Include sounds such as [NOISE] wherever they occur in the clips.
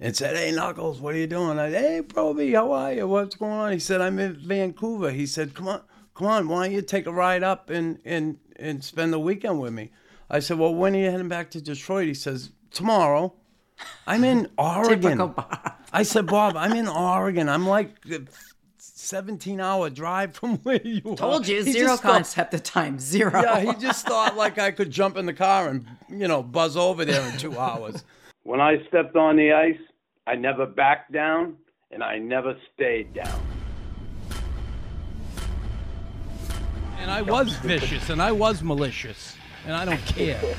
and said, "Hey, Knuckles, what are you doing?" I, said, "Hey, Proby, how are you? What's going on?" He said, "I'm in Vancouver." He said, "Come on, come on, why don't you take a ride up and and and spend the weekend with me?" I said, "Well, when are you heading back to Detroit?" He says, "Tomorrow." I'm in [LAUGHS] Oregon. I said, Bob, I'm in Oregon. I'm like a 17 hour drive from [LAUGHS] where you are. Told you, He zero thought- concept of time, zero. yeah, he just thought like I could jump in the car and, you know, buzz over there in two [LAUGHS] hours. When I stepped on the ice, I never backed down and I never stayed down. And I was vicious and I was malicious. And I don't care. He's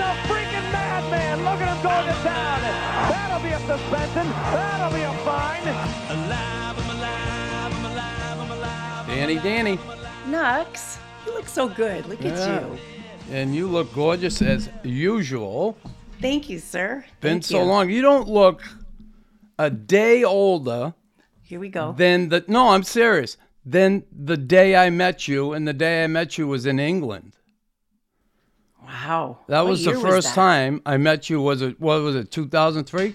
a freaking madman. Look at him going to town. That'll be a suspension. That'll be a fine. Dani, Dani. Nux, you look so good. Look Yeah. at you. And you look gorgeous as usual. Thank you, sir. Been Thank so you. long. You don't look a day older Here we go. Then the. No, I'm serious. Then the day I met you, and the day I met you was in England. wow. That What was the first that? time I met you. Was it? What was it? 2003.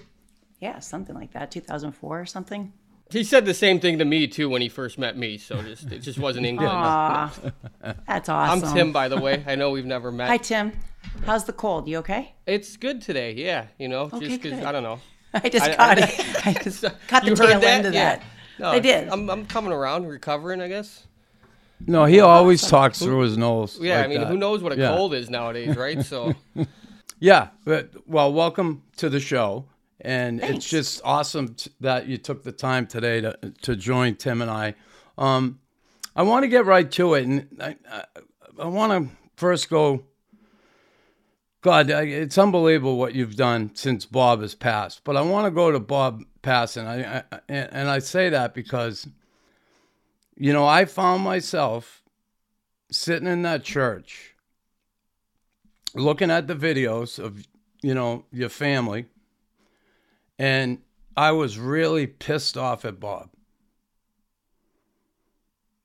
Yeah, something like that. 2004 or something. He said the same thing to me too when he first met me. So just it just wasn't England. Aw, that's awesome. I'm. Tim, by the way. I know we've never met. Hi, Tim. How's the cold? You okay? It's good today. Yeah, you know, Okay, just because. I don't know. [LAUGHS] I just I- caught I- it. [LAUGHS] I just caught the you tail heard that? end of Yeah. that. No, I did. I'm I'm coming around, recovering, I guess. No, he always talks through his nose. Yeah, I mean, that. who knows what a Yeah. cold is nowadays, right? So [LAUGHS] Yeah, but well, welcome to the show, and Thanks. it's just awesome t- that you took the time today to to join Tim and I. Um, I want to get right to it, and I I, I want to first go. God, I- it's unbelievable what you've done since Bob has passed. But I want to go to Bob passing. I, I and I say that because, you know, I found myself sitting in that church looking at the videos of you know your family and i was really pissed off at bob.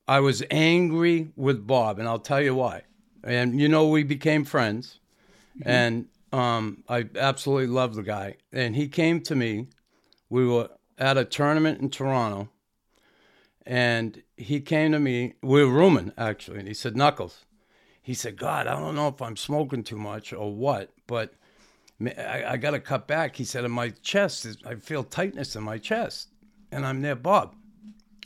I was angry with bob and i'll tell you why. And you know we became friends and um, i absolutely love the guy. And he came to me. We were at a tournament in toronto and he came to me. We were rooming actually and he said knuckles he said, God, I don't know if I'm smoking too much or what, but I, I got to cut back. He said, in my chest, I feel tightness in my chest. And I'm near Bob.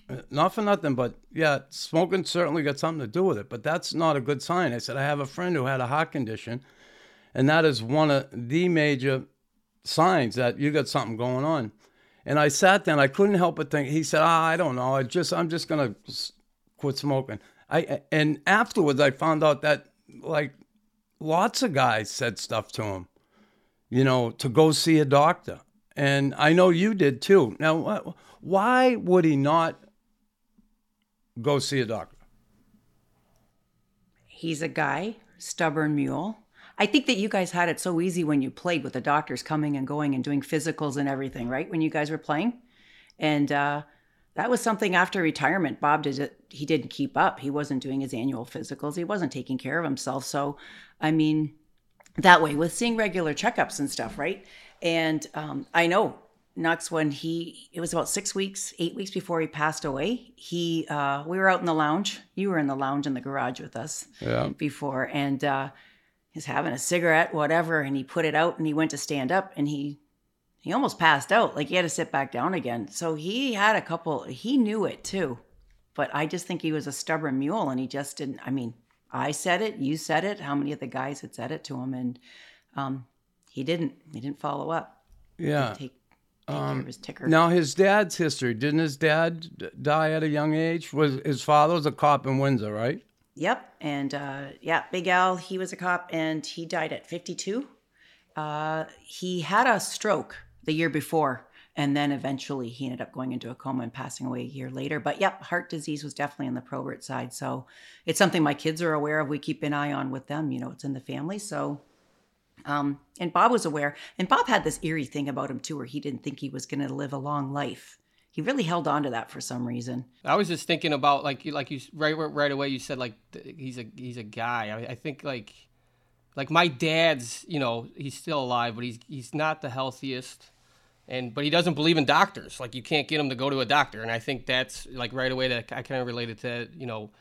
Uh, Not for nothing, but yeah, smoking certainly got something to do with it, but that's not a good sign. I said, I have a friend who had a heart condition, and that is one of the major signs that you got something going on. And I sat there and I couldn't help but think, he said, ah, I don't know. I just, I'm just going to quit smoking. I and afterwards I found out that like lots of guys said stuff to him, you know, to go see a doctor. And I know you did too. Now, why would he not go see a doctor? He's a guy, stubborn mule. I think that you guys had it so easy when you played with the doctors coming and going and doing physicals and everything, right? When you guys were playing. And uh, that was something after retirement. Bob did it, he didn't keep up. He wasn't doing his annual physicals. He wasn't taking care of himself. So, I mean, that way with seeing regular checkups and stuff, right? And um, I know Nux, when he it was about six weeks, eight weeks before he passed away. He uh, we were out in the lounge. You were in the lounge in the garage with us Yeah. before, and uh, he's having a cigarette, whatever, and he put it out and he went to stand up and he he almost passed out. Like he had to sit back down again. So he had a couple. He knew it too, but I just think he was a stubborn mule and he just didn't. I mean, I said it, you said it. How many of the guys had said it to him, and um, he didn't. He didn't follow up. Yeah. Take, take of his ticker. Now his dad's history. Didn't his dad d- die at a young age? Was his father was a cop in Windsor, right? Yep. And uh, yeah, Big Al, he was a cop and he died at 52. Uh, he had a stroke the year before. And then eventually he ended up going into a coma and passing away a year later. But yep, heart disease was definitely on the Probert side. So it's something my kids are aware of. We keep an eye on with them. You know, it's in the family. So, um, and Bob was aware. And Bob had this eerie thing about him too, where he didn't think he was going to live a long life. He really held on to that for some reason. I was just thinking about like like you right right away you said like he's a he's a guy. I, I think like like my dad's, you know, he's still alive, but he's he's not the healthiest, and but he doesn't believe in doctors. Like you can't get him to go to a doctor, and I think that's like right away that I kind of related to you know,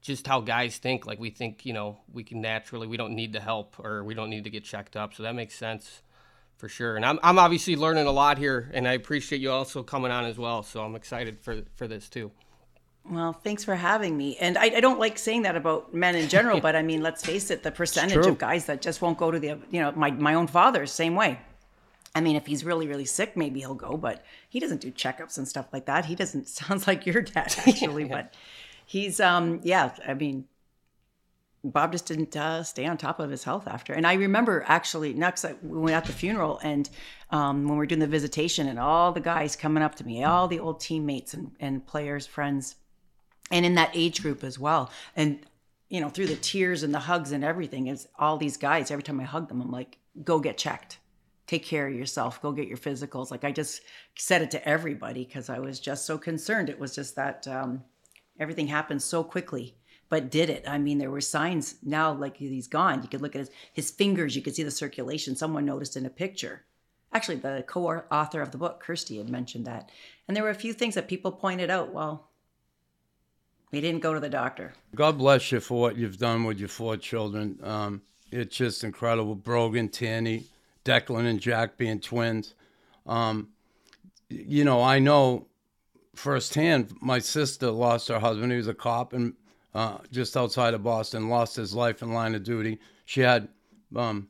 just how guys think. Like we think you know we can naturally we don't need the help or we don't need to get checked up. So that makes sense for sure. And I'm I'm obviously learning a lot here, and I appreciate you also coming on as well. So I'm excited for for this too. Well, thanks for having me. And I, I don't like saying that about men in general, [LAUGHS] but I mean, let's face it, the percentage of guys that just won't go to the, you know, my, my own father, same way. I mean, if he's really, really sick, maybe he'll go, but he doesn't do checkups and stuff like that. He doesn't, [LAUGHS] sounds like your dad, [LAUGHS] actually, but he's, um, yeah, I mean, Bob just didn't uh, stay on top of his health after. And I remember actually, next, I- we went at the funeral and um, when we were doing the visitation and all the guys coming up to me, all the old teammates and, and players, friends, and in that age group as well. And you know, through the tears and the hugs and everything, is all these guys. Every time I hug them, I'm like, "Go get checked, take care of yourself, go get your physicals." Like I just said it to everybody because I was just so concerned. It was just that um, everything happened so quickly. But did it? I mean, there were signs now, like he's gone. You could look at his, his fingers, you could see the circulation. Someone noticed in a picture. Actually, the co author of the book, Kirstie, had mentioned that. And there were a few things that people pointed out. Well, we didn't go to the doctor. God bless you for what you've done with your four children. Um, it's just incredible. Brogan, Tierney, Declan, and Jack being twins. Um, you know, I know firsthand. My sister lost her husband. He was a cop and uh, just outside of Boston. Lost his life in line of duty. She had um,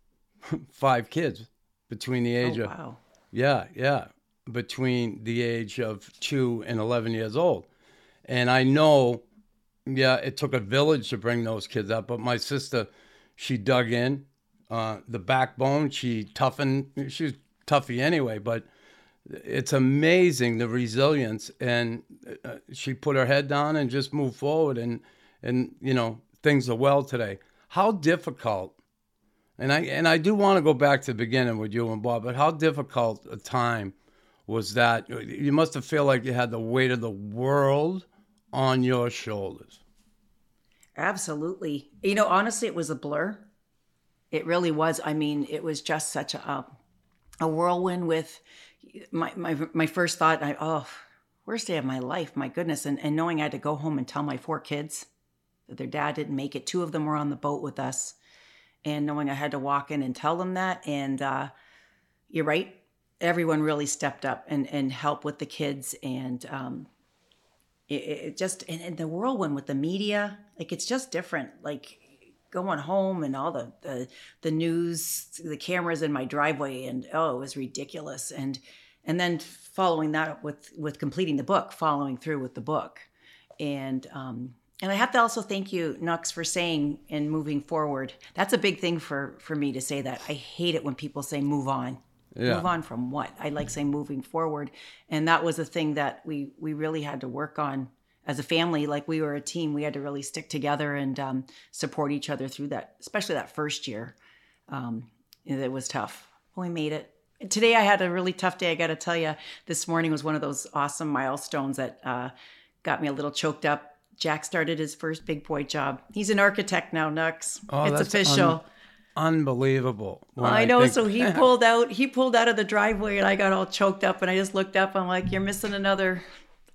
[LAUGHS] five kids between the age oh, of wow. yeah, yeah, between the age of two and 11 years old. And I know, yeah, it took a village to bring those kids up, but my sister, she dug in, uh, the backbone, she toughened, she was toughy anyway, but it's amazing the resilience. And uh, she put her head down and just moved forward. And, and, you know, things are well today. How difficult and I and I do want to go back to the beginning with you and Bob, but how difficult a time was that? You must have felt like you had the weight of the world on your shoulders. Absolutely. You know, honestly, it was a blur. It really was. I mean, it was just such a a whirlwind with my my my first thought. I oh, worst day of my life. My goodness, and and knowing I had to go home and tell my four kids that their dad didn't make it. Two of them were on the boat with us, and knowing I had to walk in and tell them that. And uh, you're right. Everyone really stepped up and and helped with the kids and. Um, it, it just and, and the whirlwind with the media like it's just different like going home and all the, the the news the cameras in my driveway and oh it was ridiculous and and then following that up with with completing the book following through with the book and um and I have to also thank you, Nux, for saying and moving forward. That's a big thing for for me to say that. I hate it when people say move on. Yeah. Move on from what? I like saying moving forward. And that was a thing that we we really had to work on as a family. Like we were a team. We had to really stick together and um, support each other through that, especially that first year. Um, it was tough. But We made it. Today I had a really tough day. I got to tell you, this morning was one of those awesome milestones that uh, got me a little choked up. Jack started his first big boy job. He's an architect now, Nux. Oh, it's that's official. Unbelievable. when I know. think- So he pulled out. He pulled out of the driveway, and I got all choked up. And I just looked up. I'm like, "You're missing another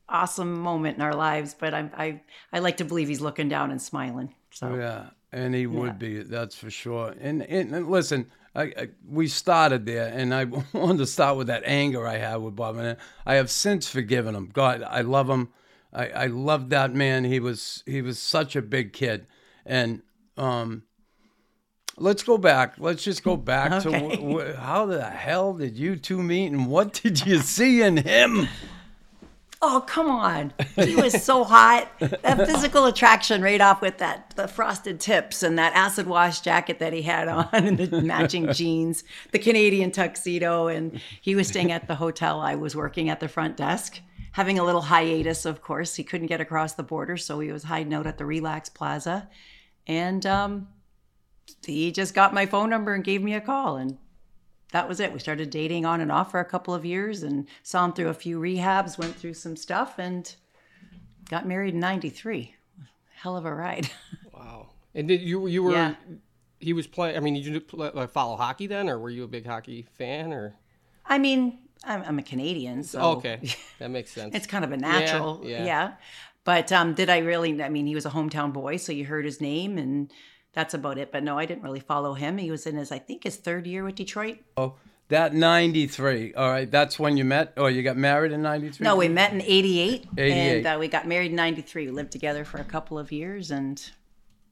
awesome moment in our lives." But I, I, I like to believe he's looking down and smiling. So Yeah, and he would be. That's for sure. And, and, and listen, I, I, we started there, and I [LAUGHS] wanted to start with that anger I had with Bob, and I have since forgiven him. God, I love him. I, I love that man. He was he was such a big kid, and um, let's go back. Let's just go back to [LAUGHS] wh- wh- how the hell did you two meet, and what did you [LAUGHS] see in him? Oh, come on. He was so hot. That [LAUGHS] physical attraction right off with that the frosted tips and that acid wash jacket that he had on and the matching [LAUGHS] jeans, the Canadian tuxedo. And he was staying at the hotel. I was working at the front desk, having a little hiatus, of course. He couldn't get across the border, so he was hiding out at the Relax Plaza. And um, he just got my phone number and gave me a call. And that was it. We started dating on and off for a couple of years and saw him through a few rehabs, went through some stuff, and got married in '93. Hell of a ride. [LAUGHS] Wow. And did you you were Yeah. he was playing. I mean, did you play, follow hockey then, or were you a big hockey fan? Or I mean, I'm, I'm a Canadian, so oh, okay, [LAUGHS] that makes sense. it's kind of a natural, yeah. yeah. But um, did I really? I mean, he was a hometown boy, so you heard his name, and that's about it. But no, I didn't really follow him. He was in his, I think, his third year with Detroit. Oh, that 93. All right. That's when you met or you got married in 93? No, we met in '88, 88. and uh, we got married in '93. We lived together for a couple of years, and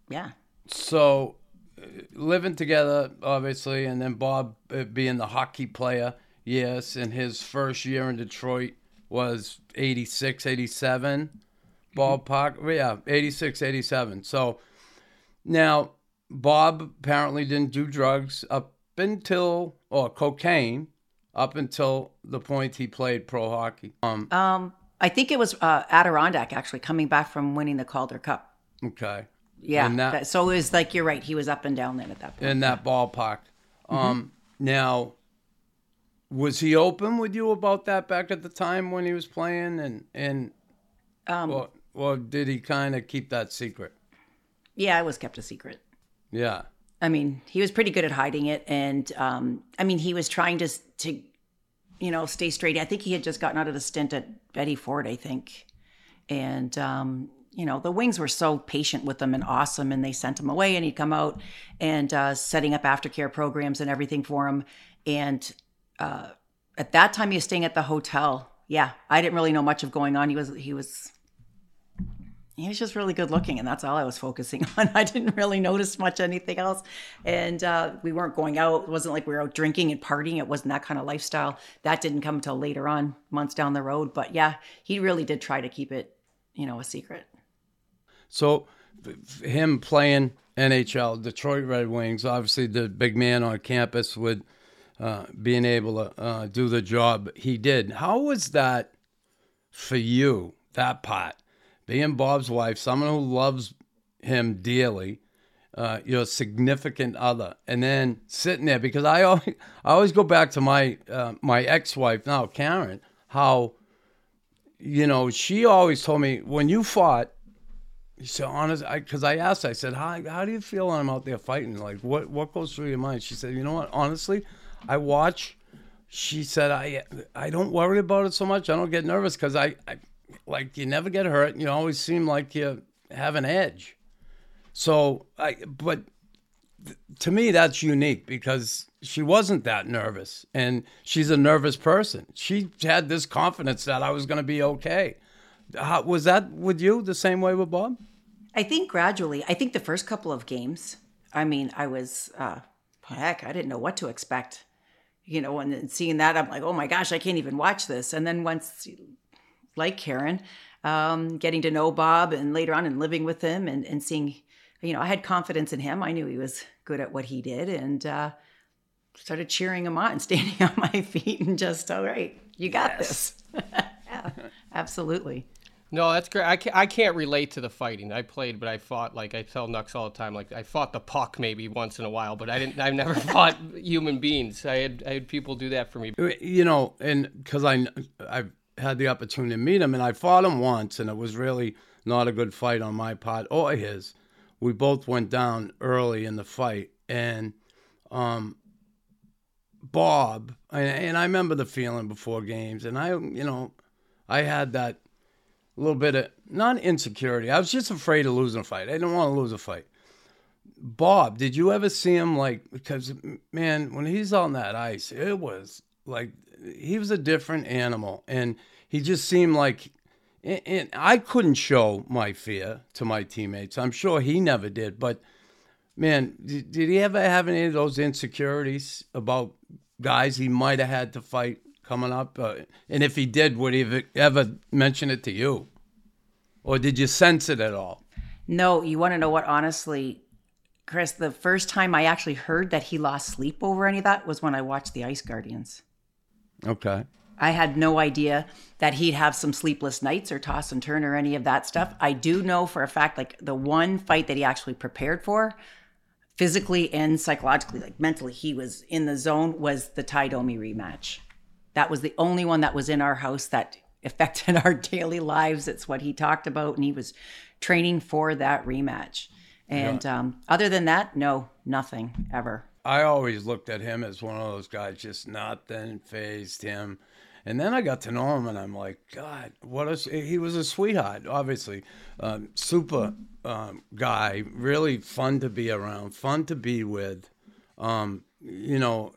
yeah, So, uh, living together, obviously, and then Bob uh, being the hockey player, yes, and his first year in Detroit was 86, 87 ballpark. Yeah, 86, 87. So, now Bob apparently didn't do drugs up until, or cocaine, up until the point he played pro hockey. Um, um, I think it was uh, Adirondack actually coming back from winning the Calder Cup. okay. Yeah, that- that- so it was like you're right. He was up and down then at that point. in that ballpark. Um, now, was he open with you about that back at the time when he was playing, and and Um, or, or did he kind of keep that secret? Yeah, it was kept a secret. Yeah, I mean, he was pretty good at hiding it, and um, I mean, he was trying to to, you know, stay straight. I think he had just gotten out of the stint at Betty Ford, I think, and um, you know, the Wings were so patient with him and awesome, and they sent him away, and he'd come out and uh, setting up aftercare programs and everything for him. And uh, at that time, he was staying at the hotel. Yeah, I didn't really know much of going on. He was he was he was just really good looking and that's all i was focusing [LAUGHS] on. I didn't really notice much anything else. And uh, we weren't going out. It wasn't like we were out drinking and partying. It wasn't that kind of lifestyle. That didn't come until later on months down the road. But yeah he really did try to keep it you know a secret. So him playing NHL, Detroit Red Wings, obviously the big man on campus with uh, being able to uh, do the job he did. How was that for you? That part, being Bob's wife, someone who loves him dearly, uh, your significant other, and then sitting there because I always, [LAUGHS] I always go back to my uh, my ex-wife now, Karen, how you know she always told me when you fought. She said, honest, because I, asked, I said, how, how do you feel when I'm out there fighting? Like, what, what goes through your mind? She said, you know what, honestly, I watch. She said, I, I don't worry about it so much. I don't get nervous because I, I, like, you never get hurt. You always seem like you have an edge. So, I, but th- to me, that's unique because she wasn't that nervous and she's a nervous person. She had this confidence that I was going to be okay. How, was that with you the same way with Bob? i think gradually i think the first couple of games i mean i was uh heck i didn't know what to expect you know and seeing that i'm like oh my gosh i can't even watch this and then once like karen um, getting to know bob and later on and living with him and, and seeing you know i had confidence in him i knew he was good at what he did and uh, started cheering him on and [LAUGHS] standing on my feet and just all right you got this yeah, [LAUGHS] absolutely No, that's great. I can't, I can't relate to the fighting. I played, but I fought like I tell Nux all the time. Like I fought the puck maybe once in a while, but I didn't. I've never [LAUGHS] fought human beings. I had I had people do that for me. You know, and because I I've had the opportunity to meet him, and I fought him once, and it was really not a good fight on my part or his. We both went down early in the fight, and um, Bob, and, and I remember the feeling before games, and I, you know, I had that little bit of not insecurity. I was just afraid of losing a fight. I didn't want to lose a fight. Bob, did you ever see him like because man, when he's on that ice, it was like he was a different animal, and he just seemed like. And I couldn't show my fear to my teammates. I'm sure he never did. But man, did, did he ever have any of those insecurities about guys he might have had to fight coming up? Uh, and if he did, would he ever mention it to you? Or did you sense it at all? No, you want to know what? Honestly, Chris, the first time I actually heard that he lost sleep over any of that was when I watched the Ice Guardians. Okay. I had no idea that he'd have some sleepless nights or toss and turn or any of that stuff. I do know for a fact, like the one fight that he actually prepared for, physically and psychologically, like mentally, he was in the zone, was the Tie Domi rematch. That was the only one that was in our house that [LAUGHS] affected our daily lives. It's what he talked about, and he was training for that rematch. And um, other than that, no, nothing ever. I always looked at him as one of those guys, just nothing phased him. And then I got to know him, and I'm like, God, what a he was a sweetheart. Obviously, um, super um, guy, really fun to be around, fun to be with. Um, you know,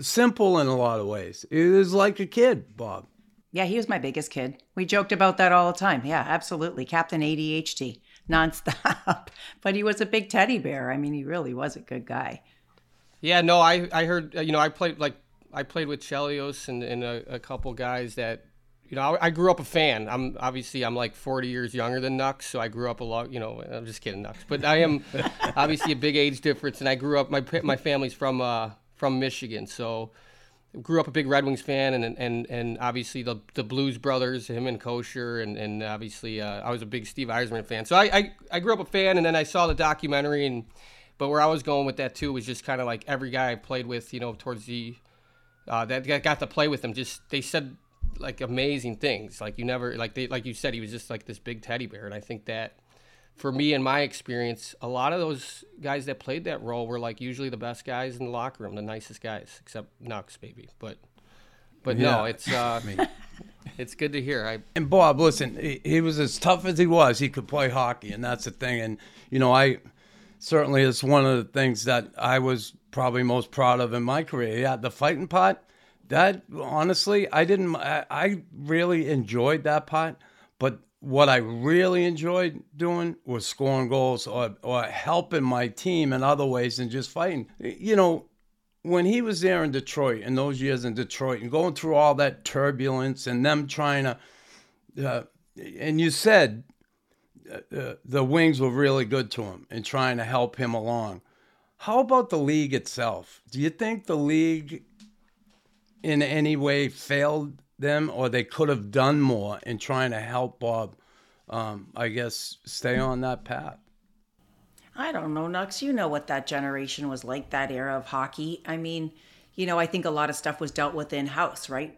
simple in a lot of ways. He was like a kid, Bob. Yeah, he was my biggest kid. We joked about that all the time. Yeah, absolutely. Captain ADHD, nonstop. [LAUGHS] but he was a big teddy bear. I mean, he really was a good guy. Yeah, no, I I heard uh, you know I played like I played with Chelios and, and a, a couple guys that you know I, I grew up a fan. I'm obviously I'm like 40 years younger than Nux, so I grew up a lot. You know, I'm just kidding, Nux, but I am [LAUGHS] obviously a big age difference, and I grew up my my family's from uh from Michigan, so grew up a big Red Wings fan, and and and obviously the the Blues Brothers, him and Kocur, and and obviously uh, I was a big Steve Yzerman fan. So I, I I grew up a fan, and then I saw the documentary, and but where I was going with that too was just kind of like every guy I played with, you know, towards the uh, that got- to play with him. Just they said like amazing things. Like you never like they like you said he was just like this big teddy bear, and I think that for me in my experience, a lot of those guys that played that role were like usually the best guys in the locker room, the nicest guys, except Nux, maybe. But but no, it's uh, [LAUGHS] it's good to hear. I And Bob, listen, he, he was as tough as he was. He could play hockey, and that's the thing. And you know, I certainly it's one of the things that I was probably most proud of in my career. Yeah, the fighting pot. That honestly, I didn't. I, I really enjoyed that part, but what I really enjoyed doing was scoring goals or or helping my team in other ways than just fighting. You know, when he was there in Detroit, in those years in Detroit, and going through all that turbulence and them trying to, uh, and you said uh, uh, the Wings were really good to him and trying to help him along. How about the league itself? Do you think the league in any way failed them or they could have done more in trying to help Bob, um, I guess, stay on that path? I don't know, Nux. You know what that generation was like, that era of hockey. I mean, you know, I think a lot of stuff was dealt with in house, right?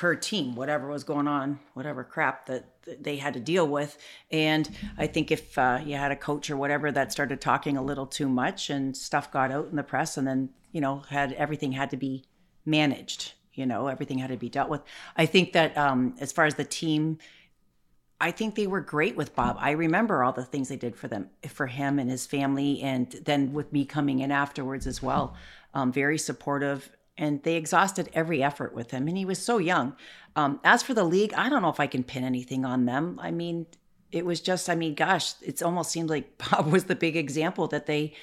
Per team, whatever was going on, whatever crap that that they had to deal with. And I think if uh, you had a coach or whatever that started talking a little too much and stuff got out in the press, and then, you know, had everything had to be managed, you know, everything had to be dealt with. I think that um, as far as the team, I think they were great with Bob. I remember all the things they did for them, for him and his family, and then with me coming in afterwards as well. Um, very supportive, and they exhausted every effort with him, and he was so young. Um, as for the league, I don't know if I can pin anything on them. I mean, it was just, I mean, gosh, it almost seemed like [LAUGHS] Bob was the big example that they,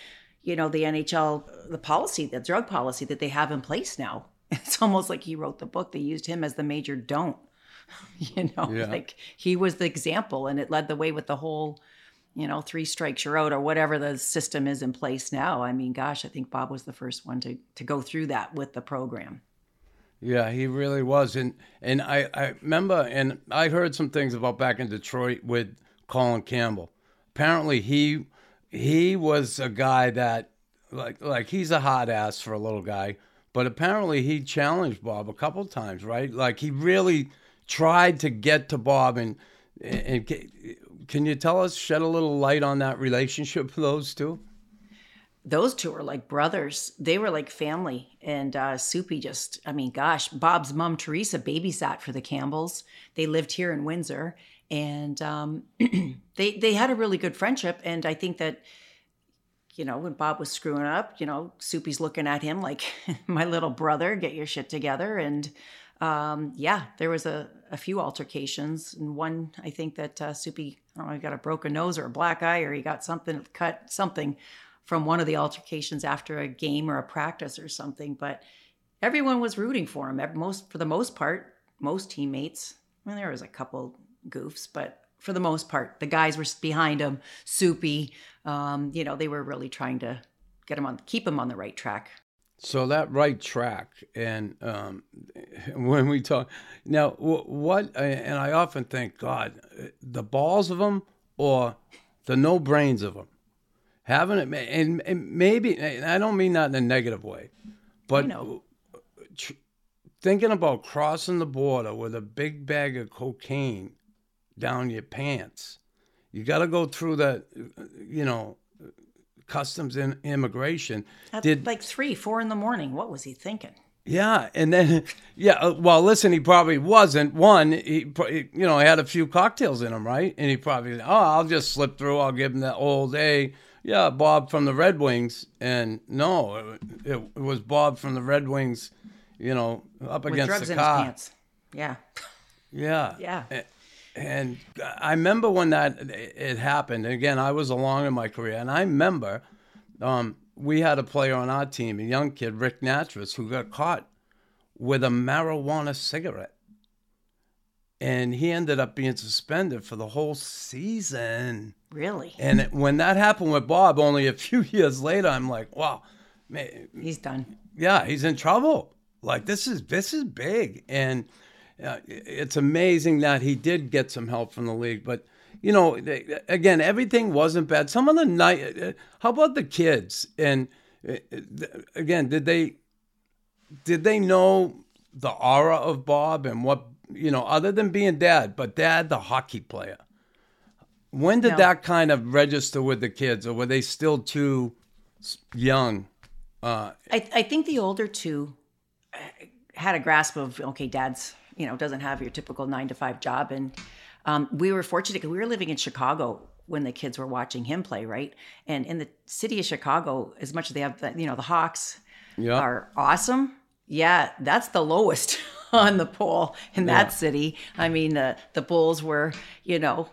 you know, the NHL, the policy, the drug policy that they have in place now. [LAUGHS] It's almost like he wrote the book. They used him as the major don't [LAUGHS] you know Yeah. like he was the example and it led the way with the whole you know three strikes you're out or whatever the system is in place now i mean gosh i think bob was the first one to to go through that with the program Yeah, he really was, and and I, I remember, and I heard some things about back in Detroit with Colin Campbell. Apparently, he he was a guy that like like he's a hot ass for a little guy, but apparently he challenged Bob a couple times, right? Like he really tried to get to Bob, and and can you tell us shed a little light on that relationship for those two? those two were like brothers. They were like family. And uh soupy just i mean gosh bob's mom teresa babysat for the campbells. They lived here in windsor. And um [CLEARS THROAT] they they had a really good friendship. And i think that you know when bob was screwing up you know soupy's looking at him like [LAUGHS] my little brother get your shit together. And um yeah there was a, a few altercations and one i think that uh soupy i don't know he got a broken nose or a black eye or he got something cut something from one of the altercations after a game or a practice or something. But everyone was rooting for him. Most for the most part, most teammates. I mean, there was a couple goofs, but for the most part, the guys were behind him. Soupy, um, you know, they were really trying to get him on, keep him on the right track. So that right track, and um, [LAUGHS] when we talk now, what? And I often think, God, the balls of them or the no brains of them, having it, and, and maybe and I don't mean that in a negative way, but know. tr- thinking about crossing the border with a big bag of cocaine down your pants, you got to go through that, you know, customs and immigration. At Did like three, four in the morning. What was he thinking? yeah, and then [LAUGHS] yeah. uh, Well, listen, he probably wasn't. One, he you know had a few cocktails in him, right? And he probably oh, I'll just slip through. I'll give him that old a yeah, Bob from the Red Wings, and no, it, it was Bob from the Red Wings. You know, up With against drugs the in his car. pants. Yeah. [LAUGHS] Yeah. Yeah. And I remember when that it happened. And again, I was along in my career, and I remember um, we had a player on our team, a young kid, Ric Nattress, who got caught with a marijuana cigarette, and he ended up being suspended for the whole season. Really? And it- when that happened with Bob, only a [LAUGHS] few years later, I'm like, wow, man, He's done. yeah, he's in trouble. Like this is this is big, and uh, it's amazing that he did get some help from the league. But you know, they- again, everything wasn't bad. Some of the night. uh, How about the kids? And uh, th- again, did they did they know the aura of Bob and what you know, other than being dad, but dad, the hockey player? When did No. that kind of register with the kids, or were they still too young? Uh, I, I think the older two uh, had a grasp of okay, dad's you know doesn't have your typical nine to five job, and um, we were fortunate because we were living in Chicago when the kids were watching him play, right? And in the city of Chicago, as much as they have the, you know the Hawks yeah. are awesome, yeah, that's the lowest [LAUGHS] on the pole in that city. I mean, the the Bulls were you know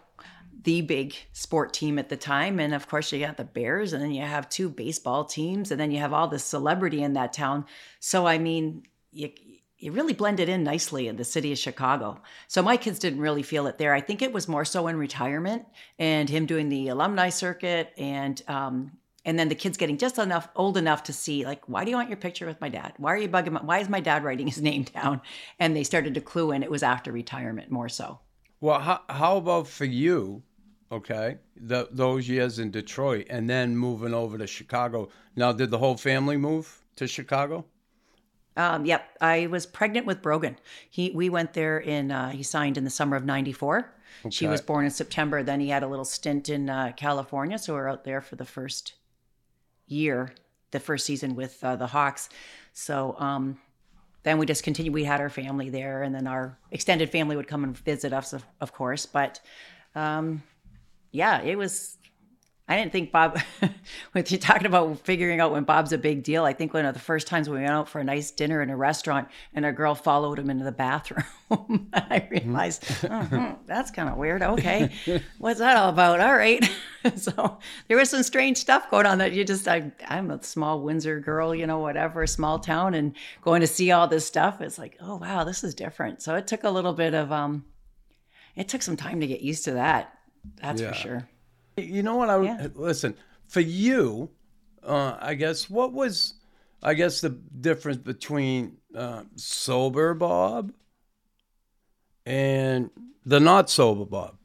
the big sport team at the time. And of course, you got the Bears, and then you have two baseball teams, and then you have all this celebrity in that town. So, I mean, you, you really blended in nicely in the city of Chicago. So, my kids didn't really feel it there. I think it was more so in retirement and him doing the alumni circuit and, um, and then the kids getting just enough old enough to see like why do you want your picture with my dad why are you bugging my, why is my dad writing his [LAUGHS] name down and they started to clue in it was after retirement more so Well, how, how about for you? Okay, the, those years in Detroit, and then moving over to Chicago. Now, did the whole family move to Chicago? Um, yep, I was pregnant with Brogan. He we went there in uh, he signed in the summer of '94. She was born in September. Then he had a little stint in uh, California, so we are out there for the first year, the first season with uh, the Hawks. So um, then we just continued. We had our family there, and then our extended family would come and visit us, of, of course. But um, yeah, it was. I didn't think Bob, [LAUGHS] with you talking about figuring out when Bob's a big deal. I think one of the first times we went out for a nice dinner in a restaurant and a girl followed him into the bathroom, [LAUGHS] I realized "Mhm, [LAUGHS] that's kind of weird. Okay, what's that all about? All right. so there was some strange stuff going on that you just, I, I'm a small Windsor girl, you know, whatever, small town, and going to see all this stuff. It's like, oh, wow, this is different. So it took a little bit of, um, it took some time to get used to that. That's Yeah. for sure. You know what? I Yeah. listen for you. Uh, I guess what was, I guess the difference between uh, sober Bob and the not sober Bob.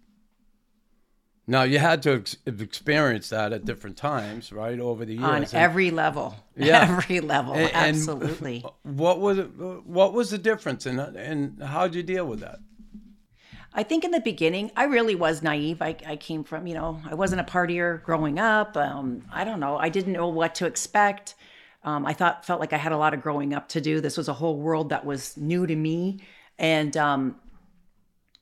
Now you had to ex- have experienced that at different times, right, over the years. on and- every level. [LAUGHS] Yeah. [LAUGHS] Every level. and- and Absolutely. What was it, what was the difference, and and how'd you deal with that? I think in the beginning, I really was naive. I, I came from, you know, I wasn't a partier growing up. Um, I don't know. I didn't know what to expect. Um, I thought, felt like I had a lot of growing up to do. This was a whole world that was new to me. And um,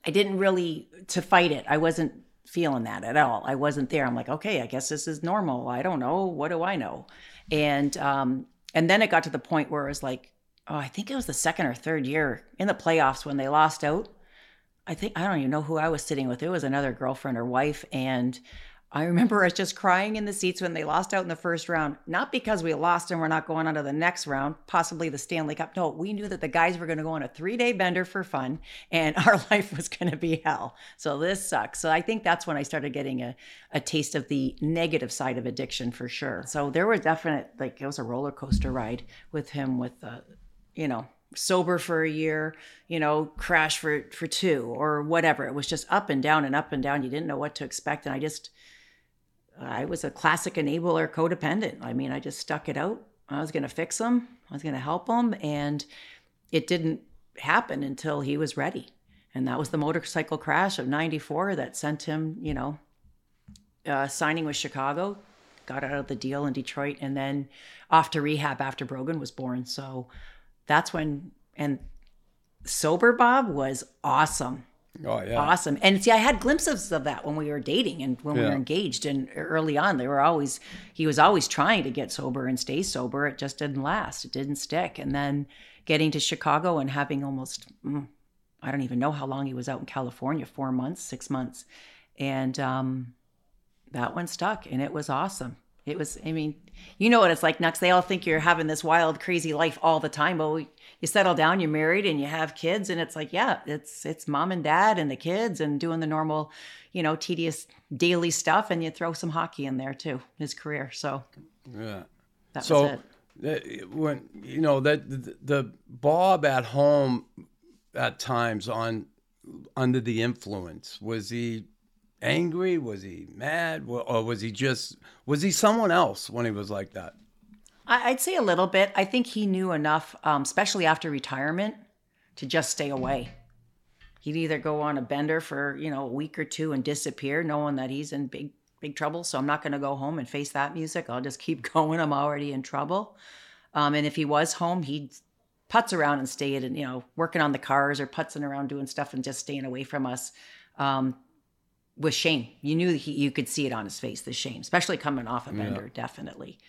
I didn't really, to fight it, I wasn't feeling that at all. I wasn't there. I'm like, okay, I guess this is normal. I don't know. What do I know? And, um, and then it got to the point where it was like, oh, I think it was the second or third year in the playoffs when they lost out. I think I don't even know who I was sitting with. It was another girlfriend or wife, and I remember us just crying in the seats when they lost out in the first round. Not because we lost and we're not going on to the next round, possibly the Stanley Cup. No, we knew that the guys were going to go on a three-day bender for fun, and [LAUGHS] our life was going to be hell. So this sucks. So I think that's when I started getting a, a taste of the negative side of addiction for sure. So there were definite like it was a roller coaster ride with him with uh, you know sober for a year you know crash for for two or whatever. It was just up and down and up and down. You didn't know what to expect. And i just i was a classic enabler codependent. I mean i just stuck it out. I was going to fix him i was going to help him and it didn't happen until he was ready. And that was the motorcycle crash of 94 that sent him you know uh, signing with chicago got out of the deal in Detroit, and then off to rehab after Brogan was born. So that's when and sober Bob was awesome. Oh yeah. Awesome. And see, I had glimpses of that when we were dating and when we were engaged. And early on, they were always, he was always trying to get sober and stay sober. It just didn't last, it didn't stick. And then getting to Chicago and having almost, mm, I don't even know how long he was out in California four months, six months. And um, that one stuck and it was awesome. It was, I mean, you know what it's like, Nux. They all think you're having this wild, crazy life all the time. But we, you settle down, you're married, and you have kids, and it's like, yeah, it's it's mom and dad and the kids and doing the normal, you know, tedious daily stuff, and you throw some hockey in there too. His career, so Yeah. that So was it. that- when you know that the, the Bob at home at times on under the influence was he angry was he mad or was he just was he someone else when he was like that I'd say a little bit. I think he knew enough, um, especially after retirement, to just stay away. He'd either go on a bender for you know a week or two and disappear, knowing that he's in big big trouble. So I'm not going to go home and face that music. I'll just keep [LAUGHS] going. I'm already in trouble. Um, and if he was home, he'd putz around and stay and you know working on the cars or putzing around doing stuff and just staying away from us. Um, with shame, you knew he, you could see it on his face, the shame, especially coming off a bender, definitely.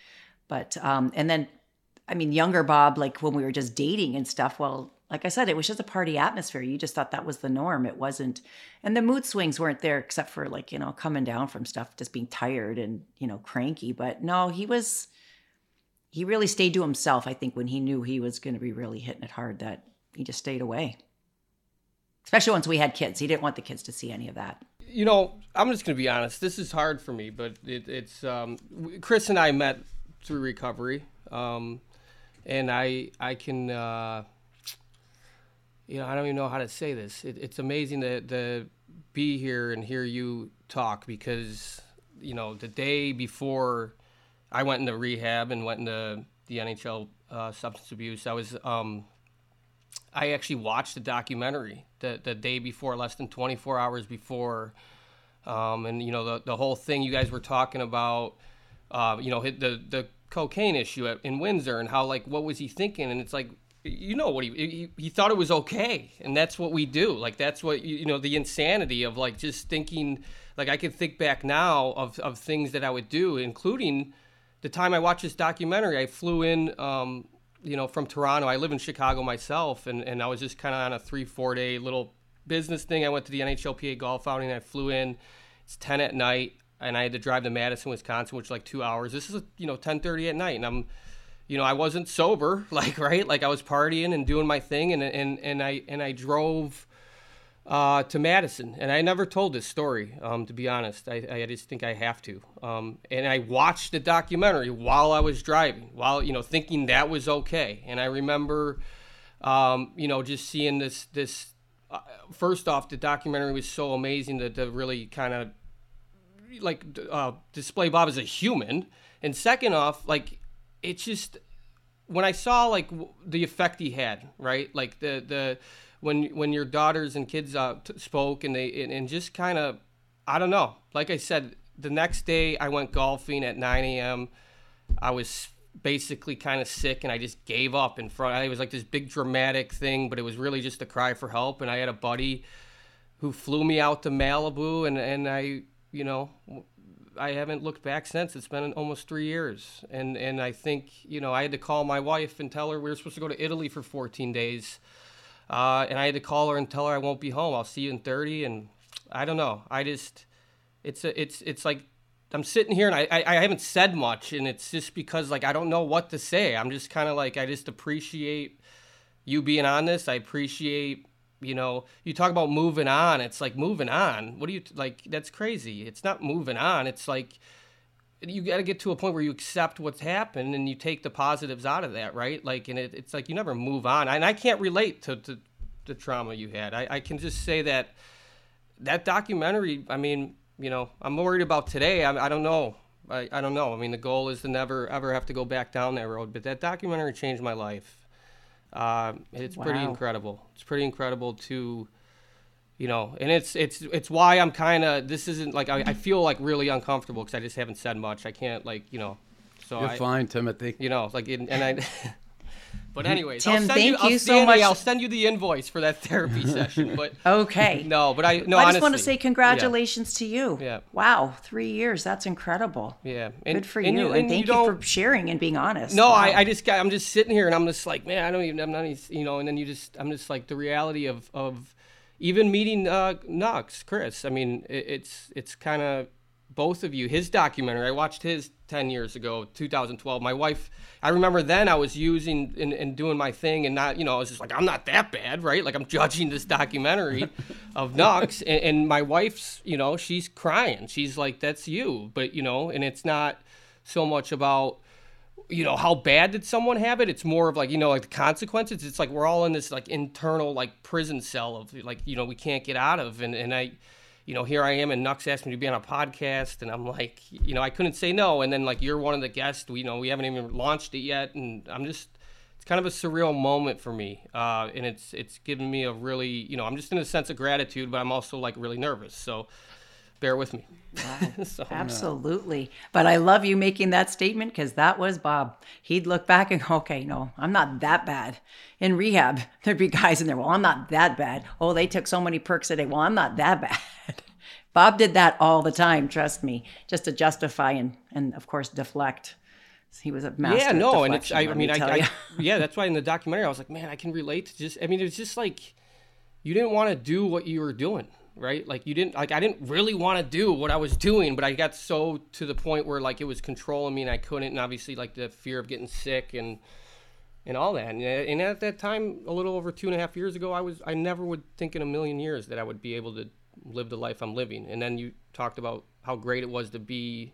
But um, and then, I mean, younger Bob, like when we were just dating and stuff. Well, like I said, it was just a party atmosphere. You just thought that was the norm. It wasn't, and the mood swings weren't there except for like you know coming down from stuff, just being tired and you know cranky. But no, he was. He really stayed to himself. I think when he knew he was going to be really hitting it hard, that he just stayed away. Especially once we had kids, he didn't want the kids to see any of that. You know, I'm just gonna be honest. This is hard for me, but it, it's um, Chris and I met through recovery, um, and I I can uh, you know I don't even know how to say this. It, it's amazing to, to be here and hear you talk because you know the day before I went into rehab and went into the NHL uh, substance abuse, I was um, I actually watched the documentary the, the day before, less than 24 hours before. Um, and, you know, the, the whole thing you guys were talking about, uh, you know, the, the cocaine issue at, in Windsor and how, like, what was he thinking? And it's like, you know what he, he he thought it was okay and that's what we do like that's what you, know the insanity of like just thinking like i can think back now of, of things that i would do including the time i watched this documentary i flew in um, you know from toronto. I live in chicago myself and, and i was just kind of on a three four day little business thing. I went to the nhlpa golf outing i flew in. It's 10 at night and i had to drive to madison wisconsin which is like two hours. This is you know 10.30 at night and i'm you know, I wasn't sober, [LAUGHS] like right, like I was partying and doing my thing, and and and I and I drove uh, to Madison, and I never told this story, um, to be honest. I, I just think I have to. Um, and I watched the documentary while I was driving, while you know, thinking that was okay. And I remember, um, you know, just seeing this this. Uh, first off, the documentary was so amazing to, to really kind of like uh, display Bob as a human, and second off, like it's just when I saw like the effect he had, right? Like the the when when your daughters and kids uh, t- spoke and they and, and just kind of I don't know. Like I said, the next day I went golfing at 9 a.m. I was basically kind of sick and I just gave up in front. It was like this big dramatic thing, but it was really just a cry for help. And I had a buddy who flew me out to Malibu, and and I you know I haven't looked back since. It's been almost three years, and and I think you know I had to call my wife and tell her we were supposed to go to Italy for 14 days, uh, and I had to call her and tell her I won't be home. I'll see you in 30, and I don't know. I just it's a, it's it's like I'm sitting here and I, I I haven't said much, and it's just because like I don't know what to say. I'm just kind of like I just appreciate you being on this. I appreciate you know you talk about moving on it's like moving on what do you like that's crazy it's not moving on it's like you got to get to a point where you accept what's happened and you take the positives out of that right? Like and it, it's like you never move on. And i can't relate to, to the trauma you had. I, I can just say that that documentary i mean you know i'm worried about today. I, I don't know. I, I don't know. I mean the goal is to never ever have to go back down that road. But that documentary changed my life. Uh, it's pretty incredible. It's pretty incredible to, you know, and it's it's it's why I'm kind of this isn't like I, I feel like really uncomfortable because I just haven't said much. I can't like you know, so You're I, fine, Timothy. you know, like in, and I. [LAUGHS] But anyways, Tim, I'll send thank you, I'll, you so Dani, much. I'll send you the invoice for that [LAUGHS] therapy [LAUGHS] session. But Okay. no, but I no. I just want to say congratulations to you. Yeah. Wow, three years. That's incredible. Yeah, and, Good for and you. And, thank you, don't- for sharing and being honest. No, Wow. I, I just got, I'm just sitting here and I'm just like, man, I don't even, I'm not, even, you know, and then you just, I'm just like the reality of, of even meeting uh, Nux, Chris. I mean, it, it's, it's kind of both of you. His documentary, I watched his 10 years ago, 2012. My wife, I remember then I was using and, and doing my thing and not, you know, I was just like, I'm not that bad, right? Like I'm judging this documentary [LAUGHS] of Nux and, and my wife's, you know, she's crying. She's like, that's you. But, you know, and it's not so much about, you know how bad did someone have it? It's more of like you know like the consequences. It's like we're all in this like internal like prison cell of like you know we can't get out of. And and i you know here i am and nux asked me to be on a podcast. And i'm like you know i couldn't say no. And then like you're one of the guests. We you know we haven't even launched it yet. And i'm just it's kind of a surreal moment for me. Uh, and it's it's given me a really you know i'm just in a sense of gratitude but i'm also like really nervous. So bear with me [LAUGHS] so, Absolutely. But I love you making that statement because that was Bob. He'd look back and go, okay, no, I'm not that bad. In rehab, [LAUGHS] there'd be guys in there, well, I'm not that bad. Oh, they took so many perks a day. Well, I'm not that [LAUGHS] bad. Bob did that all the time, trust me, just to justify and, and of course, deflect. He was a master. yeah no and it's i, I mean me I, I yeah that's why in the documentary i was like man i can relate to just i mean it's just like you didn't want to do what you were doing right? Like you didn't like i didn't really want to do what i was doing but i got so to the point where like it was controlling me and i couldn't and obviously like the fear of getting sick and and all that. And, and at that time a little over two and a half years ago i was i never would think in a million years that i would be able to live the life i'm living. And then you talked about how great it was to be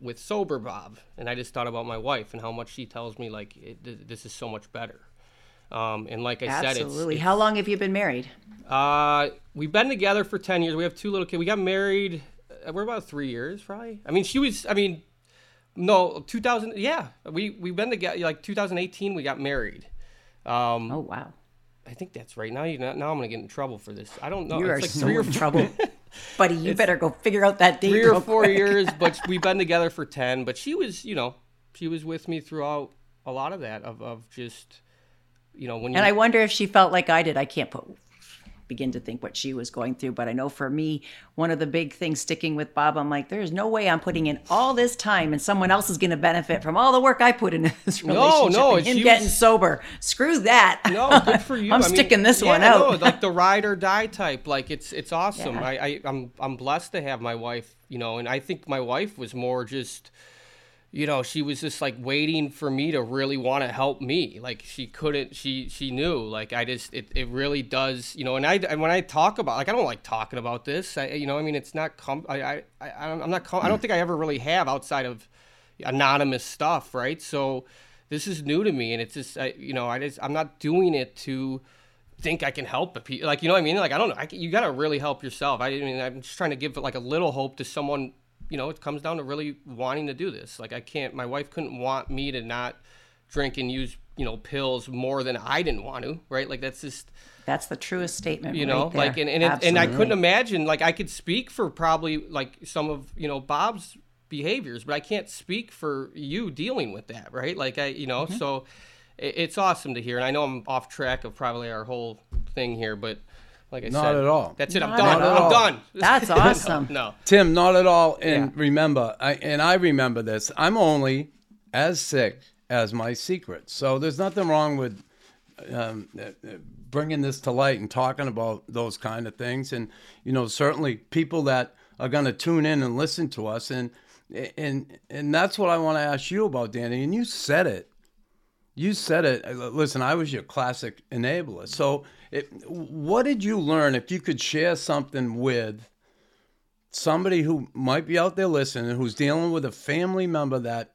with sober Bob, and I just thought about my wife and how much she tells me like it, this is so much better. Um, and like I said, Absolutely. it's, How long have you been married? uh, we've been together for ten years. We have two little kids. We got married. Uh, we're about three years, probably. I mean, she was. I mean, no, two thousand. Yeah, we we've been together. Like 2018, we got married. Um, Oh, wow. I think that's right. Now you now I'm gonna get in trouble for this. I don't know. You are it's like so three or in trouble. [LAUGHS] Buddy, you better go figure out that date. three or four quick. [LAUGHS] years, but we've been together for ten. But she was, you know, she was with me throughout a lot of that of, of just, you know, when you And I wonder if she felt like I did. I can't put begin to think what she was going through, but I know for me, one of the big things sticking with Bob, I'm like, there's no way I'm putting in all this time and someone else is going to benefit from all the work I put into this [LAUGHS] relationship. no, and him getting was- sober. Screw that. No, good for you. [LAUGHS] I'm I mean, sticking this yeah, one out. No, like the ride or die type. Like it's it's awesome. Yeah. I, I I'm I'm blessed to have my wife. You know, and I think my wife was more just. You know, she was just like waiting for me to really want to help me. Like she couldn't. She she knew. Like I just it, it really does. You know, and I and when I talk about like I don't like talking about this. I you know I mean it's not com. I I I I'm not. Com- I don't think I ever really have outside of anonymous stuff, right? So this is new to me, and it's just I, you know I just I'm not doing it to think I can help a pe- like you know what I mean like I don't know I, you got to really help yourself. I mean I'm just trying to give like a little hope to someone. You know, it comes down to really wanting to do this. Like I can't. My wife couldn't want me to not drink and use you know pills more than I didn't want to, right? Like that's just That's the truest statement. you right know there. like and and, it, and I couldn't imagine like I could speak for probably like some of you know Bob's behaviors, but I can't speak for you dealing with that, right? Like I you know Mm-hmm. so it, it's awesome to hear, and I know I'm off track of probably our whole thing here, but like I Not said, at all. That's it. I'm Not done. I'm all. done. [LAUGHS] That's [LAUGHS] awesome. no. Tim, not at all. And Yeah. remember, I, and I remember this. I'm only as sick as my secrets. So there's nothing wrong with um, uh, uh, bringing this to light and talking about those kind of things. And you know, certainly people that are going to tune in and listen to us. And and and that's what I want to ask you about, Dani. And you said it. You said it. Uh, Listen, I was your classic enabler. So, it, what did you learn? If you could share something with somebody who might be out there listening, who's dealing with a family member that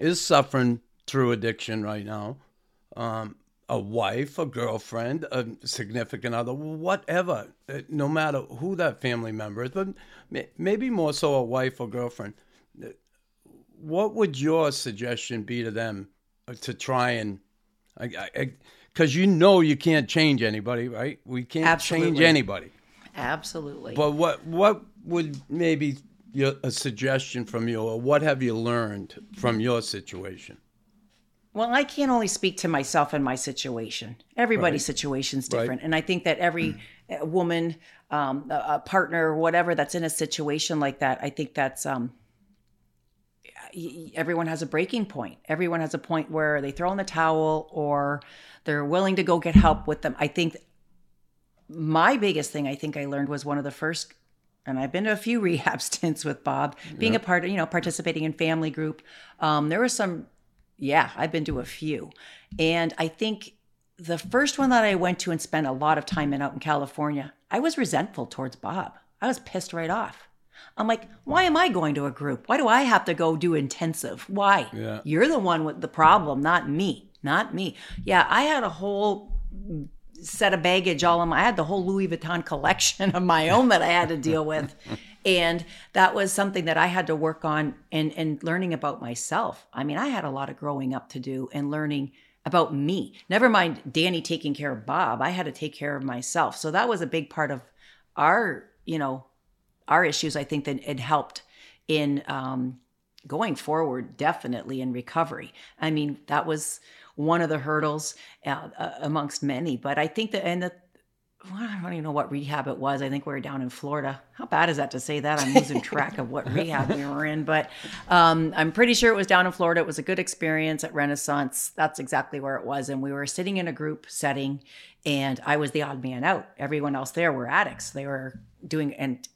is suffering through addiction right now, um, a wife, a girlfriend, a significant other, whatever, uh, no matter who that family member is, but maybe more so a wife or girlfriend. Uh, What would your suggestion be to them to try and, because you know you can't change anybody, right? We can't change anybody. Absolutely. But what what would maybe your, a suggestion from you, or what have you learned from your situation? Well, I can't only speak to myself and my situation. Everybody's Right. situation's Right. different, and I think that every uh, woman, um, a, a partner, whatever that's in a situation like that, I think that's um, everyone has a breaking point. Everyone has a point where they throw in the towel or they're willing to go get help with them. I think my biggest thing I think I learned was one of the first and I've been to a few [LAUGHS] rehab stints with Bob, being a part of, you know, participating in family group. Um, there was some, yeah, I've been to a few. And I think the first one that I went to and spent a lot of time in out in California, I was resentful towards Bob. I was pissed right off. I'm like, why am I going to a group? Why do I have to go do intensive? Why? Yeah. You're the one with the problem, not me. Not me. Yeah, I had a whole set of baggage all in my I had the whole Louis Vuitton collection of my own that I had to deal with. [LAUGHS] And that was something that I had to work on and and learning about myself. I mean, I had a lot of growing up to do and learning about me. Never mind Dani taking care of Bob. I had to take care of myself. So that was a big part of our, you know, our issues. I think that it helped in um, going forward, definitely in recovery. I mean, that was one of the hurdles uh, uh, amongst many. But I think that, and the, well, I don't even know what rehab it was. I think we were down in Florida. How bad is that to say that? I'm losing [LAUGHS] track of what rehab we were in, but um, I'm pretty sure it was down in Florida. It was a good experience at Renaissance. That's exactly where it was. And we were sitting in a group setting, and I was the odd man out. Everyone else there were addicts. They were doing, and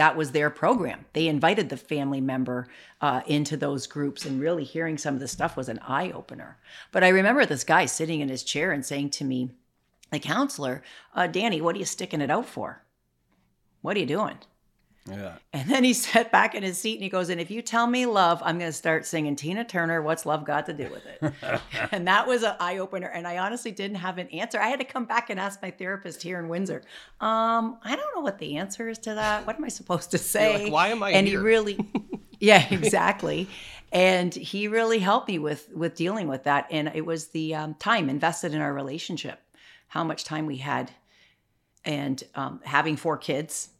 that was their program. They invited the family member uh, into those groups, and really hearing some of the stuff was an eye opener. But I remember this guy sitting in his chair and saying to me, the counselor, uh, Dani, what are you sticking it out for? What are you doing? Yeah. And then he [LAUGHS] sat back in his seat and he goes, And if you tell me love, I'm going to start singing Tina Turner, What's Love Got to Do with It? [LAUGHS] and that was an eye opener. And I honestly didn't have an answer. I had to come back and ask my therapist here in Windsor, um, I don't know what the answer is to that. What am I supposed to say? like, "Why am I And here?" he really, [LAUGHS] yeah, exactly. and he really helped me with with dealing with that. And it was the um, time invested in our relationship, how much time we had, and um, having four kids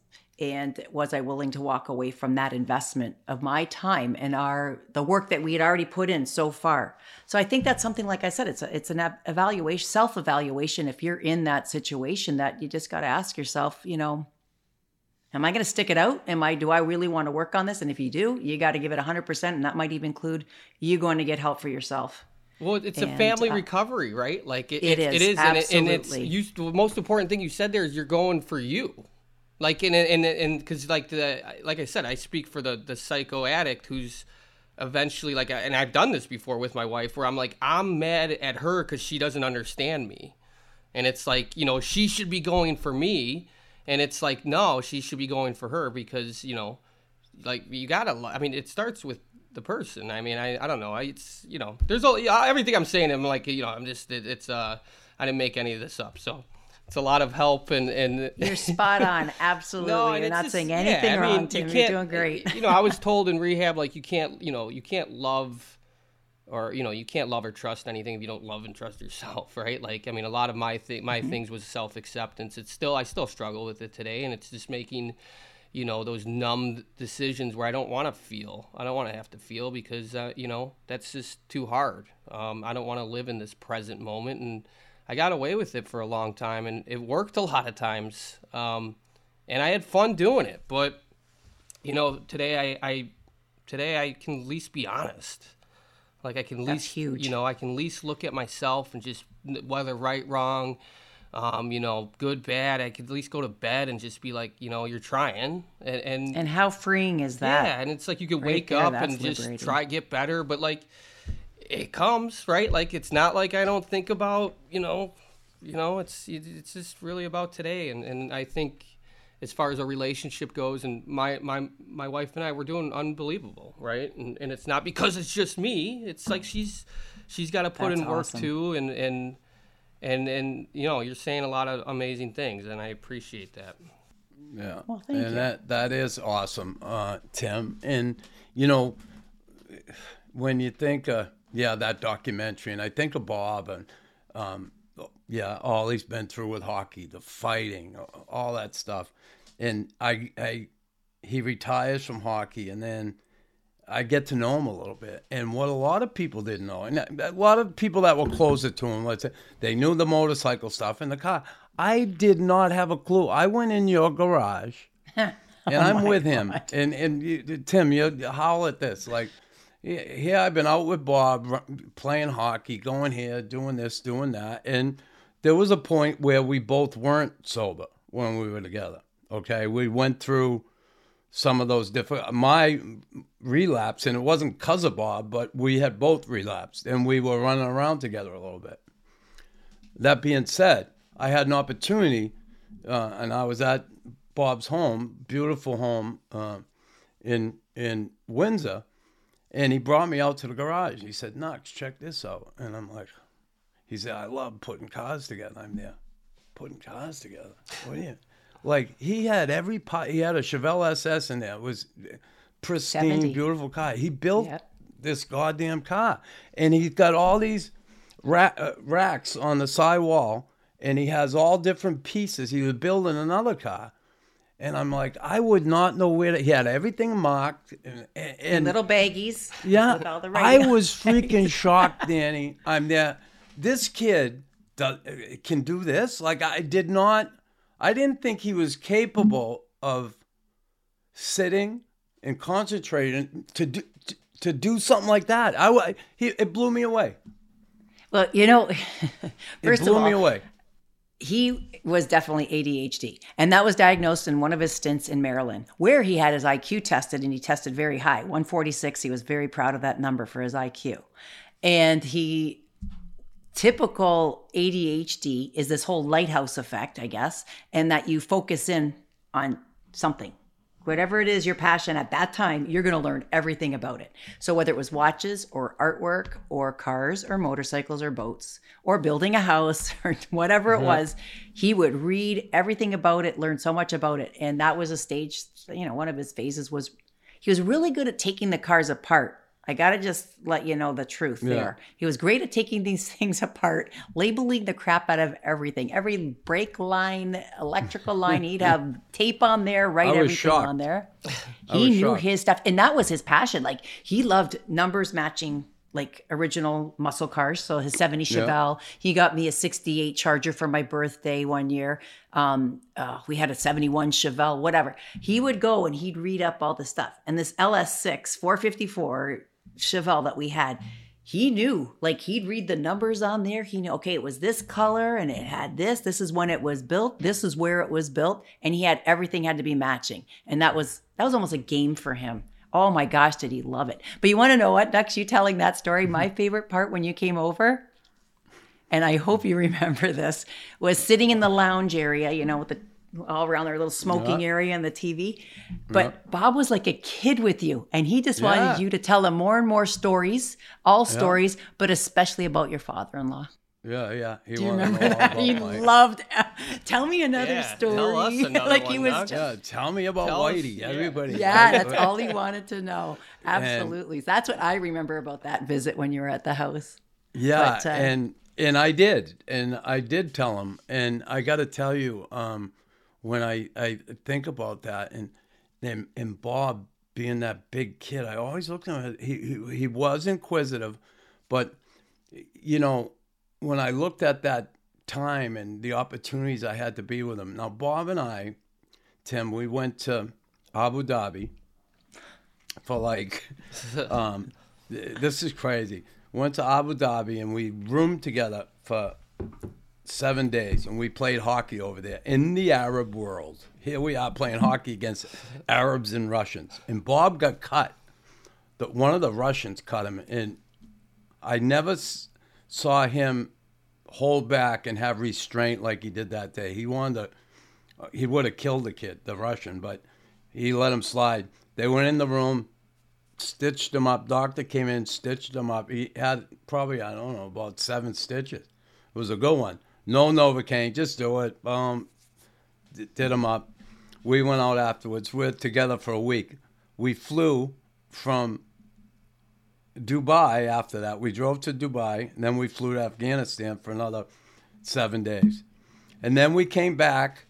and was i willing to walk away from that investment of my time and our the work that we had already put in so far so i think that's something like i said it's a, it's an evaluation self evaluation if you're in that situation that you just got to ask yourself you know am i going to stick it out am i do i really want to work on this and if you do you got to give it 100% and that might even include you going to get help for yourself Well, it's a family uh, recovery, right? Like it, It it, it is, is, and, it, and it's absolutely. you. The most important thing you said there is you're going for you, like and and and because like the like I said, I speak for the the psycho addict who's eventually like, and I've done this before with my wife, where I'm like, I'm mad at her because she doesn't understand me, and it's like you know she should be going for me, and it's like no, she should be going for her because you know like you gotta i mean it starts with the person. I mean i, I don't know. I, it's you know there's all everything i'm saying i'm like you know i'm just it, it's uh i didn't make any of this up so it's a lot of help and and [LAUGHS] you're spot on. [LAUGHS] Absolutely. and you're not just- saying yeah, anything I mean, wrong you tim you're doing great. you know i was [LAUGHS] told in rehab like you can't you know you can't love or you know you can't love or trust anything if you don't love and trust yourself right? Like i mean a lot of my th- my things was self-acceptance. It's still i still struggle with it today and it's just making you know those numb decisions where i don't want to feel i don't want to have to feel because uh, you know that's just too hard. Um, i don't want to live in this present moment and i got away with it for a long time and it worked a [LAUGHS] lot of times um, and i had fun doing it but you know today I, I today i can at least be honest like I can at least, huge. you know, I can at least look at myself and just whether right, wrong, um, you know, good, bad. I could at least go to bed and just be like, you know, you're trying, and and, and how freeing is that yeah, and it's like you could Right wake there, up and just liberating. try get better, but like it comes right. Like it's not like I don't think about, you know, you know, it's it's just really about today, and and I think as far as a relationship goes and my my my wife and I we're doing unbelievable, right? And and it's not because it's just me. It's like she's she's got to put That's in work awesome. too and and and and you know, you're saying a lot of amazing things and I appreciate that. Yeah. Well, thank and you. that that is awesome, uh, Tim. And you know, when you think, uh, yeah, that documentary, and I think of Bob, and um, yeah, all he's been through with hockey, the fighting, all that stuff. And I, I, he retires from hockey, and then I get to know him a little bit. And what a lot of people didn't know, and a lot of people that were closer to him, let's say, they knew the motorcycle stuff and the car. I did not have a clue. I went in your garage, [LAUGHS] and I'm with him. And and you, Tim, you howl at this like. Here I've been out with Bob playing hockey, going here, doing this, doing that, and there was a point where we both weren't sober when we were together. Okay, we went through some of those different my relapse, and it wasn't cause of Bob, but we had both relapsed, and we were running around together a little bit. That being said, I had an opportunity, uh, and I was at Bob's home, beautiful home uh, in in Windsor, and he brought me out to the garage. He said, "Nux, check this out," and I'm like, "He said, I love putting cars together." I'm there, putting cars together. What do you? Like he had every pot. He had a Chevelle SS in there. It was pristine, 70. beautiful car. He built Yep. this goddamn car, and he's got all these ra- uh, racks on the side wall, and he has all different pieces. He was building another car, and I'm like, I would not know where to. He had everything marked, and, and Little baggies. yeah, With all the I was [LAUGHS] freaking shocked, [LAUGHS] Dani. I'm there. This kid does, can do this. Like I did not. I didn't think he was capable of sitting and concentrating to do to, to do something like that. I he it blew me away. Well, you know, [LAUGHS] It first blew of all, me away. He was definitely ADHD, and that was diagnosed in one of his stints in Maryland, where he had his IQ tested, and he tested very high, 146. He was very proud of that number for his IQ, and he typical ADHD is this whole lighthouse effect, I guess, and that you focus in on something. Whatever it is your passion at that time, you're going to learn everything about it. So, whether it was watches or artwork or cars or motorcycles or boats or building a house [LAUGHS] or whatever it mm-hmm. was, he would read everything about it, learn so much about it. And that was a stage, you know, one of his phases was he was really good at taking the cars apart. I got to just let you know the truth there. He was great at taking these [LAUGHS] things apart, labeling the crap out of everything. Every brake line, electrical [LAUGHS] line, he'd have tape on there, write everything shocked. on there. [SIGHS] He knew shocked. his stuff. And that was his passion. Like he loved numbers matching like original muscle cars. So his 70 Chevelle, he got me a 68 Charger for my birthday one year. Um, uh, we had a 71 Chevelle, whatever. He would go and he'd read up all the stuff. And this LS6 454 Chevelle that we had, he knew, like he'd read the numbers on there. He knew, okay, it was this color and it had this. This is when it was built. This is where it was built. And he had everything had to be matching. And that was that was almost a game for him. Oh my gosh, did he love it? But you want to know what, Nux? You telling that story? My [LAUGHS] favorite part when you came over, and I hope you remember this, was sitting in the lounge area, you know, with the all around their little smoking area and the TV. But Bob was like a kid with you, and he just wanted Yeah. you to tell him more and more stories, all stories, but especially about your father-in-law. Yeah, yeah. He Do you remember that? about He Mike. loved. [LAUGHS] Tell me another Yeah, story. tell us [LAUGHS] another like one, he was Doug. just. Yeah, tell me about Tell us, Whitey. yeah. Everybody. Yeah, that's all he wanted to know. Absolutely. that's what I remember about that visit when you were at the house. Yeah, But, uh, and and I did, and I did tell him, and I got to tell you, um, when I I think about that, and and and Bob being that big kid, I always looked at him. He he, he was inquisitive, but you know, when I looked at that time and the opportunities I had to be with him. Now, Bob and I, Tim, we went to Abu Dhabi for like [LAUGHS] um, this is crazy. Went to Abu Dhabi and we roomed together for seven days and we played hockey over there in the Arab world. Here we are playing hockey against Arabs and Russians. And Bob got cut. The, one of the Russians cut him. And I never s- saw him hold back and have restraint like he did that day. He wanted to, uh, he would have killed the kid, the Russian, but he let him slide. They went in the room, stitched him up. Doctor came in, stitched him up. He had probably, I don't know, about seven stitches. It was a good one. No Novocaine, just do it. Um, d- did him up. We went out afterwards. We're together for a week. We flew from Dubai after that. We drove to Dubai, and then we flew to Afghanistan for another seven days. And then we came back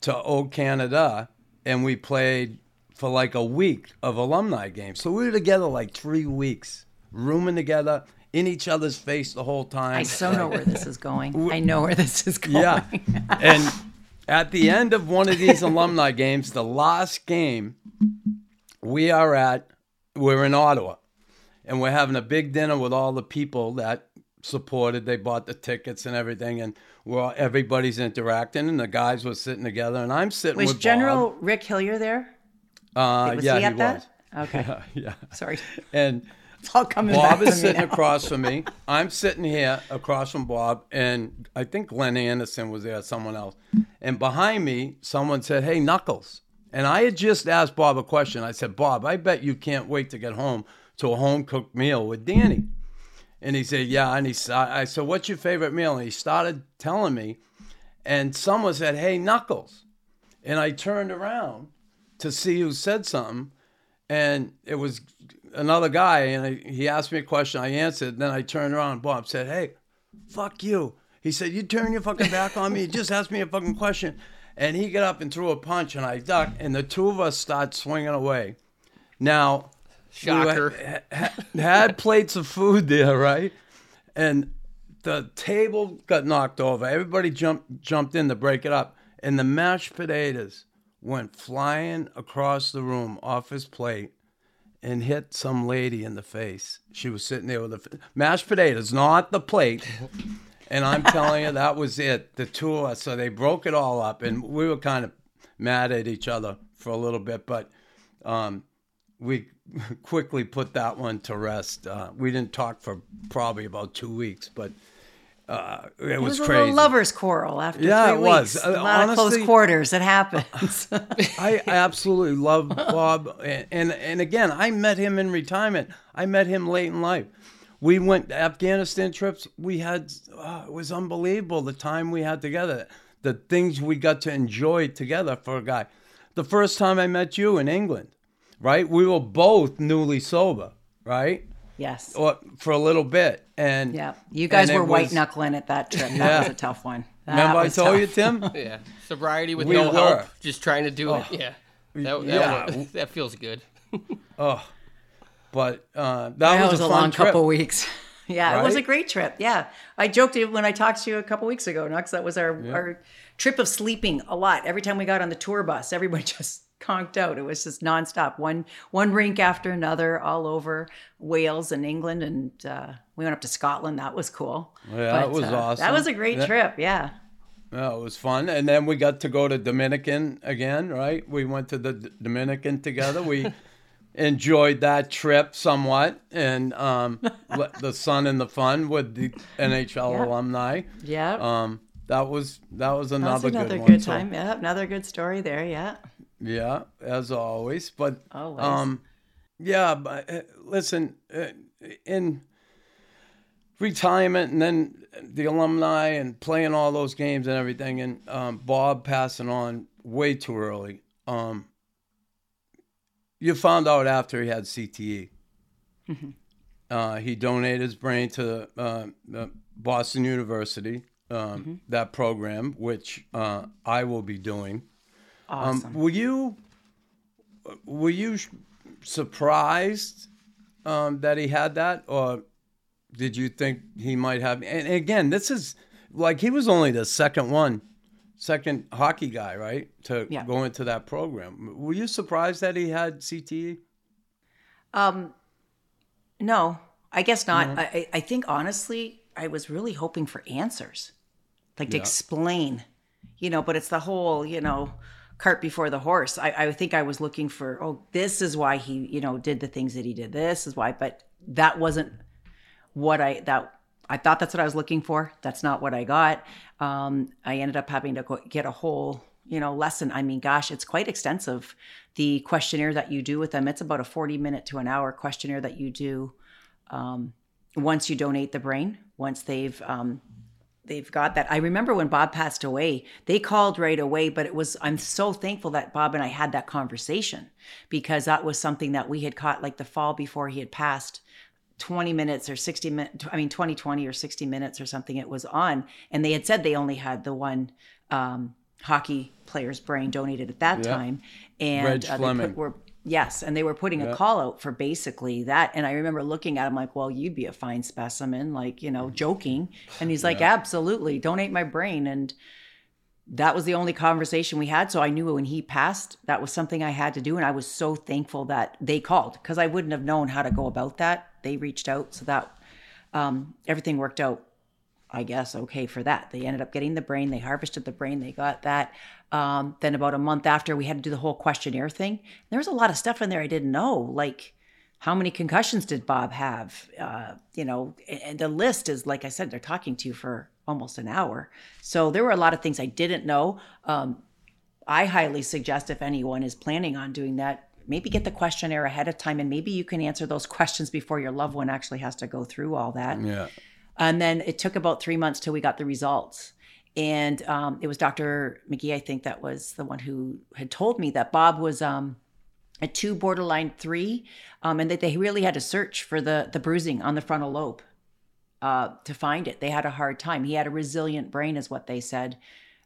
to Old Canada and we played for like a week of alumni games. So we were together like three weeks, rooming together, in each other's face the whole time. I so know where this is going. [LAUGHS] I know where this is going. Yeah. [LAUGHS] and at the end of one of these alumni games, the last game, we are at, we're in Ottawa. And we're having a big dinner with all the people that supported. They bought the tickets and everything. And we're everybody's interacting. And the guys were sitting together. And I'm sitting Was with General Rick Hillier there? Uh, Was yeah, he at that? was. Okay. [LAUGHS] yeah. Sorry. And It's all coming Bob is sitting across from me. I'm sitting here across from Bob, and I think Glenn Anderson was there, someone else. And behind me, someone said, Hey, Knuckles. And I had just asked Bob a question. I said, Bob, I bet you can't wait to get home to a home cooked meal with Dani. And he said, Yeah. And he said, I said, What's your favorite meal? And he started telling me. And someone said, Hey, Knuckles. And I turned around to see who said something. And it was another guy. And I, he asked me a question. I answered. Then I turned around. And Bob said, Hey, fuck you. He said, You turn your fucking back on me. You just asked me a fucking question. And he got up and threw a punch. And I ducked. And the two of us started swinging away. Now, we Shocker. ha- had plates of food there, right? And the table got knocked over. Everybody jumped jumped in to break it up, and the mashed potatoes went flying across the room off his plate and hit some lady in the face. She was sitting there with the mashed potatoes, not the plate. And I'm telling you, that was it. The us. So they broke it all up, and we were kind of mad at each other for a little bit, but um, we [LAUGHS] quickly put that one to rest. Uh, we didn't talk for probably about two weeks, but uh, it, It was, was a crazy. little lovers' quarrel after Yeah, three it was. weeks. Uh, a lot of close quarters. It [LAUGHS] happens. I absolutely love Bob, and, and and again, I met him in retirement. I met him late in life. We went Afghanistan trips. We had uh, it was unbelievable the time we had together. The things we got to enjoy together for a guy. The first time I met you in England, right? We were both newly sober, right? Yes. Or for a little bit, and Yeah. You guys were white knuckling at that trip. That Yeah. was a tough one. That Remember I told tough. you, Tim? [LAUGHS] Yeah, sobriety with We no were. help, just trying to do it. Yeah, that, that, Yeah. works. that feels good. [LAUGHS] Oh, but uh, that, That was, was, a, a long trip. couple weeks. [LAUGHS] Yeah, it was a great trip. Yeah, I joked it when I talked to you a couple weeks ago, Nux. That was our our trip of sleeping a lot. Every time we got on the tour bus, everybody just conked out. It was just nonstop. One one rink after another, all over Wales and England, and uh, we went up to Scotland. That was cool. Yeah, that was uh, awesome. That was a great Yeah. trip. Yeah. Yeah, it was fun. And then we got to go to Dominican again, right? We went to the D- Dominican together. We [LAUGHS] enjoyed that trip somewhat, and um, [LAUGHS] the sun and the fun with the NHL Yeah. alumni. Yeah. Um, that was that was that another, was another good, good, one. So, time. yeah, another good story there. Yeah. Yeah, as always. But Always. um, yeah, but uh, listen, uh, in retirement and then the alumni and playing all those games and everything, and um, Bob passing on way too early. Um, you found out after he had CTE. Uh, he donated his brain to uh, Boston University, um, that program, which uh, I will be doing. Awesome. Um, were you were you surprised um, that he had that, or did you think he might have? And again, this is like he was only the second one, second hockey guy, right, to Yeah. go into that program. Were you surprised that he had? CTE? Um, no, I guess not. I, I I think honestly, I was really hoping for answers, like to explain, you know. But it's the whole, you know, cart before the horse. I, I think I was looking for, oh, this is why he, you know, did the things that he did. This is why, but that wasn't what I that I thought that's what I was looking for. That's not what I got. Um, I ended up having to get a whole you know lesson. I mean, gosh, it's quite extensive. The questionnaire that you do with them, it's about a forty minute to an hour questionnaire that you do um, once you donate the brain. Once they've um, they've got that. I remember when Bob passed away, they called right away, but it was I'm so thankful that Bob and I had that conversation because that was something that we had caught like the fall before he had passed 20 minutes or 60 minutes i mean 20 20 or 60 minutes or something it was on and they had said they only had the one um, hockey player's brain donated at that Yeah. time and Reg uh, they Fleming. put, were yes and they were putting a call out for basically that and i remember looking at him like well you'd be a fine specimen like you know joking and he's like absolutely donate my brain and that was the only conversation we had. So I knew when he passed, that was something I had to do. And I was so thankful that they called because I wouldn't have known how to go about that. They reached out. So that um, everything worked out, I guess, okay for that. They ended up getting the brain. They harvested the brain. They got that. Um, then about a month after, we had to do the whole questionnaire thing. There was a lot of stuff in there I didn't know, like how many concussions did Bob have? Uh, you know, and the list is like I said, they're talking to you for almost an hour. So there were a lot of things I didn't know. Um, I highly suggest if anyone is planning on doing that, maybe get the questionnaire ahead of time and maybe you can answer those questions before your loved one actually has to go through all that. Yeah. And then it took about three months till we got the results. And um, it was Dr. McKee, I think, that was the one who had told me that Bob was um, a two, borderline three, um, and that they really had to search for the the bruising on the frontal lobe uh, to find it. They had a hard time. He had a resilient brain, is what they said.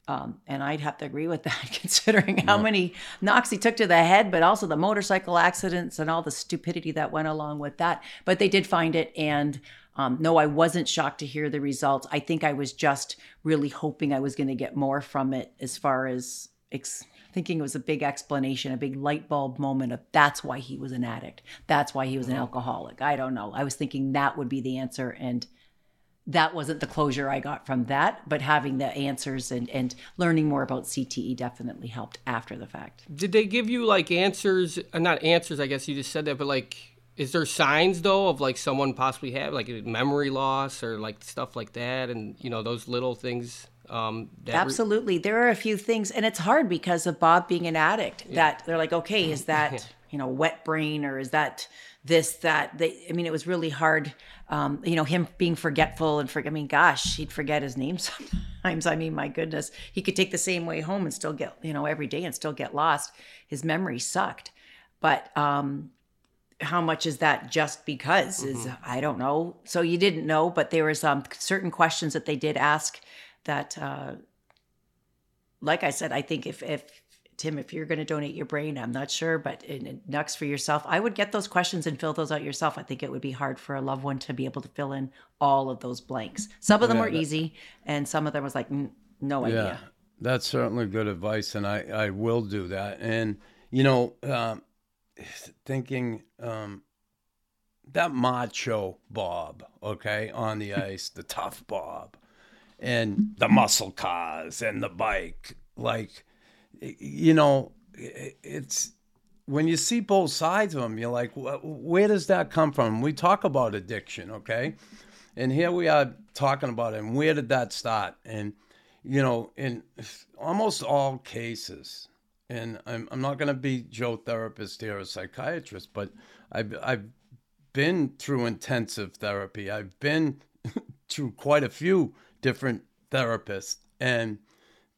Um, and I'd have to agree with that, [LAUGHS] considering how many knocks he took to the head, but also the motorcycle accidents and all the stupidity that went along with that. But they did find it. And um, no, I wasn't shocked to hear the results. I think I was just really hoping I was going to get more from it as far as ex- thinking it was a big explanation, a big light bulb moment of that's why he was an addict. That's why he was an alcoholic. I don't know. I was thinking that would be the answer. And that wasn't the closure I got from that, but having the answers and, and learning more about CTE definitely helped after the fact. Did they give you like answers? Uh, not answers, I guess you just said that, but like, is there signs though of like someone possibly have like memory loss or like stuff like that, and you know those little things? Um, that re- Absolutely. There are a few things, and it's hard because of Bob being an addict that they're like, okay, is [LAUGHS] that, you know, wet brain or is that this, that? They, I mean, it was really hard. Um, you know, him being forgetful and forget, I mean, gosh, he'd forget his name [LAUGHS] sometimes. I mean, my goodness, he could take the same way home and still get, you know, every day and still get lost. His memory sucked. But, um, how much is that just because is I don't know. So you didn't know, but there was um certain questions that they did ask that uh like I said, I think if if Tim, if you're going to donate your brain, I'm not sure, but in, Nux for yourself, I would get those questions and fill those out yourself. I think it would be hard for a loved one to be able to fill in all of those blanks. Some of them Yeah, were that- easy, and some of them was like no Yeah, that's certainly good advice, and I, I will do that. And you know, um, thinking um, that macho Bob, okay, on the [LAUGHS] ice, the tough Bob, and the muscle cars and the bike, like, you know, it's when you see both sides of them, you're like, where does that come from? We talk about addiction, okay? And here we are talking about it. And where did that start? And, you know, in almost all cases, and I'm, I'm not going to be Joe therapist here or psychiatrist, but I've, I've been through intensive therapy. I've been [LAUGHS] through quite a few different therapists. And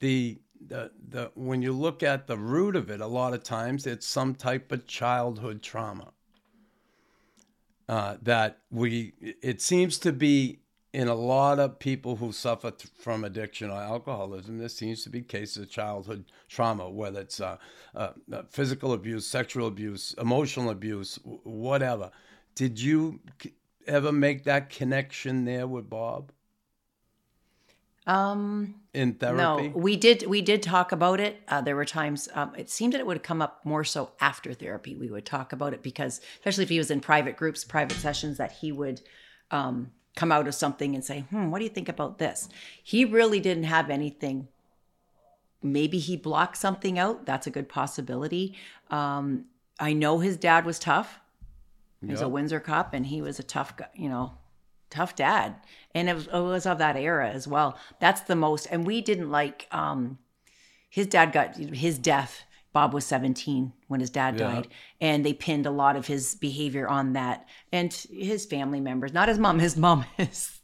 the, the, the, when you look at the root of it, a lot of times it's some type of childhood trauma uh, that we it seems to be in a lot of people who suffer from addiction or alcoholism there seems to be cases of childhood trauma whether it's uh, uh, uh, physical abuse sexual abuse emotional abuse whatever. Did you ever make that connection there with bob Um, in therapy No, we did. We did talk about it. Uh, there were times um, it seemed that it would come up more so after therapy. We would talk about it because, especially if he was in private groups, private sessions, that he would um, come out of something and say, "Hmm, what do you think about this?" He really didn't have anything. Maybe he blocked something out. That's a good possibility. Um, I know his dad was tough. He was a Windsor cop, and he was a tough, guy, you know, tough dad. And it was, it was of that era as well. That's the most and we didn't like um his dad got his death bob was 17 when his dad Yeah. died. And they pinned a lot of his behavior on that. And his family members not his mom his mom [LAUGHS] is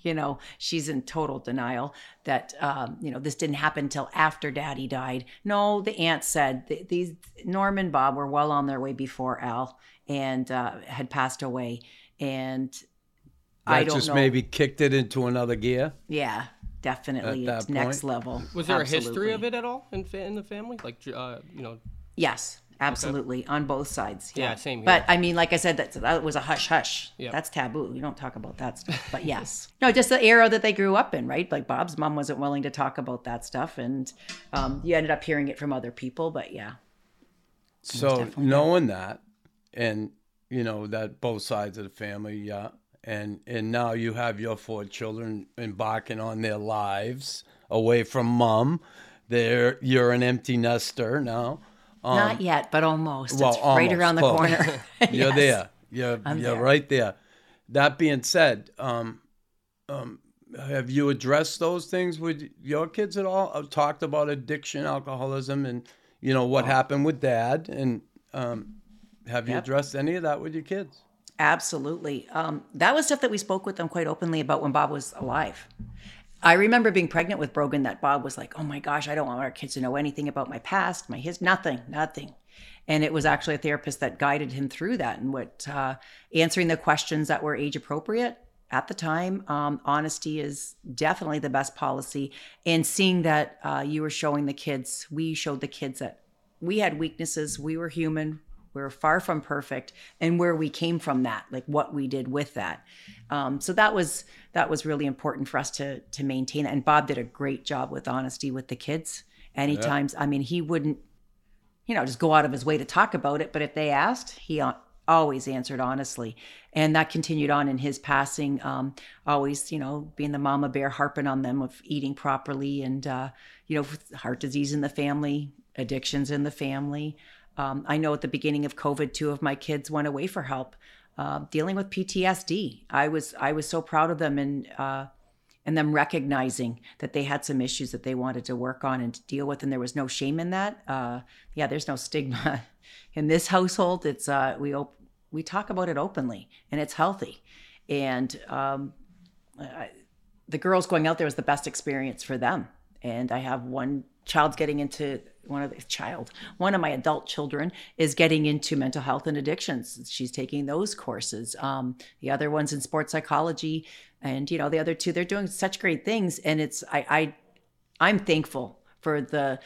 you know she's in total denial that um, you know this didn't happen until after daddy died. No the aunt said th- these norm and bob were well on their way before al and uh, had passed away. And That I don't just know. maybe kicked it into another gear. Yeah, definitely. At It's that next point? level. Was there a history of it at all in in the family? Like, uh, you know, Yes, absolutely, on both sides. Yeah, same here. But I mean, like I said, that that was a hush hush. Yeah. That's taboo. You don't talk about that stuff. But [LAUGHS] yes, no, just the era that they grew up in, right? Like Bob's mom wasn't willing to talk about that stuff, and um, you ended up hearing it from other people. But yeah, So knowing that, and you know that both sides of the family, yeah, and and now you have your four children embarking on their lives away from mom. They're you're an empty nester now. Um, not yet, but almost. well, it's right around the close. corner. [LAUGHS] [LAUGHS] You're Yes. there. You're I'm you're there. right there. That being said, um, um, have you addressed those things with your kids at all? I've talked about addiction, alcoholism, and you know what happened with dad. And um, have you Yep. addressed any of that with your kids? Absolutely. Um, that was stuff that we spoke with them quite openly about when Bob was alive. I remember being pregnant with Brogan that Bob was like, "Oh my gosh, I don't want our kids to know anything about my past, my his nothing, nothing." And it was actually a therapist that guided him through that and what uh, answering the questions that were age appropriate at the time. Um, honesty is definitely the best policy, and seeing that uh, you were showing the kids, we showed the kids that we had weaknesses, we were human, were far from perfect, and where we came from that, like what we did with that. Um, so that was that was really important for us to to maintain. And Bob did a great job with honesty with the kids. Any Anytime, I mean, he wouldn't, you know, just go out of his way to talk about it, but if they asked, he always answered honestly, and that continued on in his passing. Um, always, you know, being the mama bear, harping on them of eating properly, and uh, you know, heart disease in the family, addictions in the family. Um, I know at the beginning of COVID, two of my kids went away for help, uh, dealing with PTSD. I was I was so proud of them and uh, and them recognizing that they had some issues that they wanted to work on and to deal with, and there was no shame in that. Uh, yeah, there's no stigma [LAUGHS] in this household. It's uh, we op- we talk about it openly, and it's healthy. And um, I, the girls going out there was the best experience for them. And I have one child's getting into one of the child, one of my adult children is getting into mental health and addictions. She's taking those courses. Um, the other one's in sports psychology, and you know the other two they're doing such great things. And it's I, I I'm thankful for the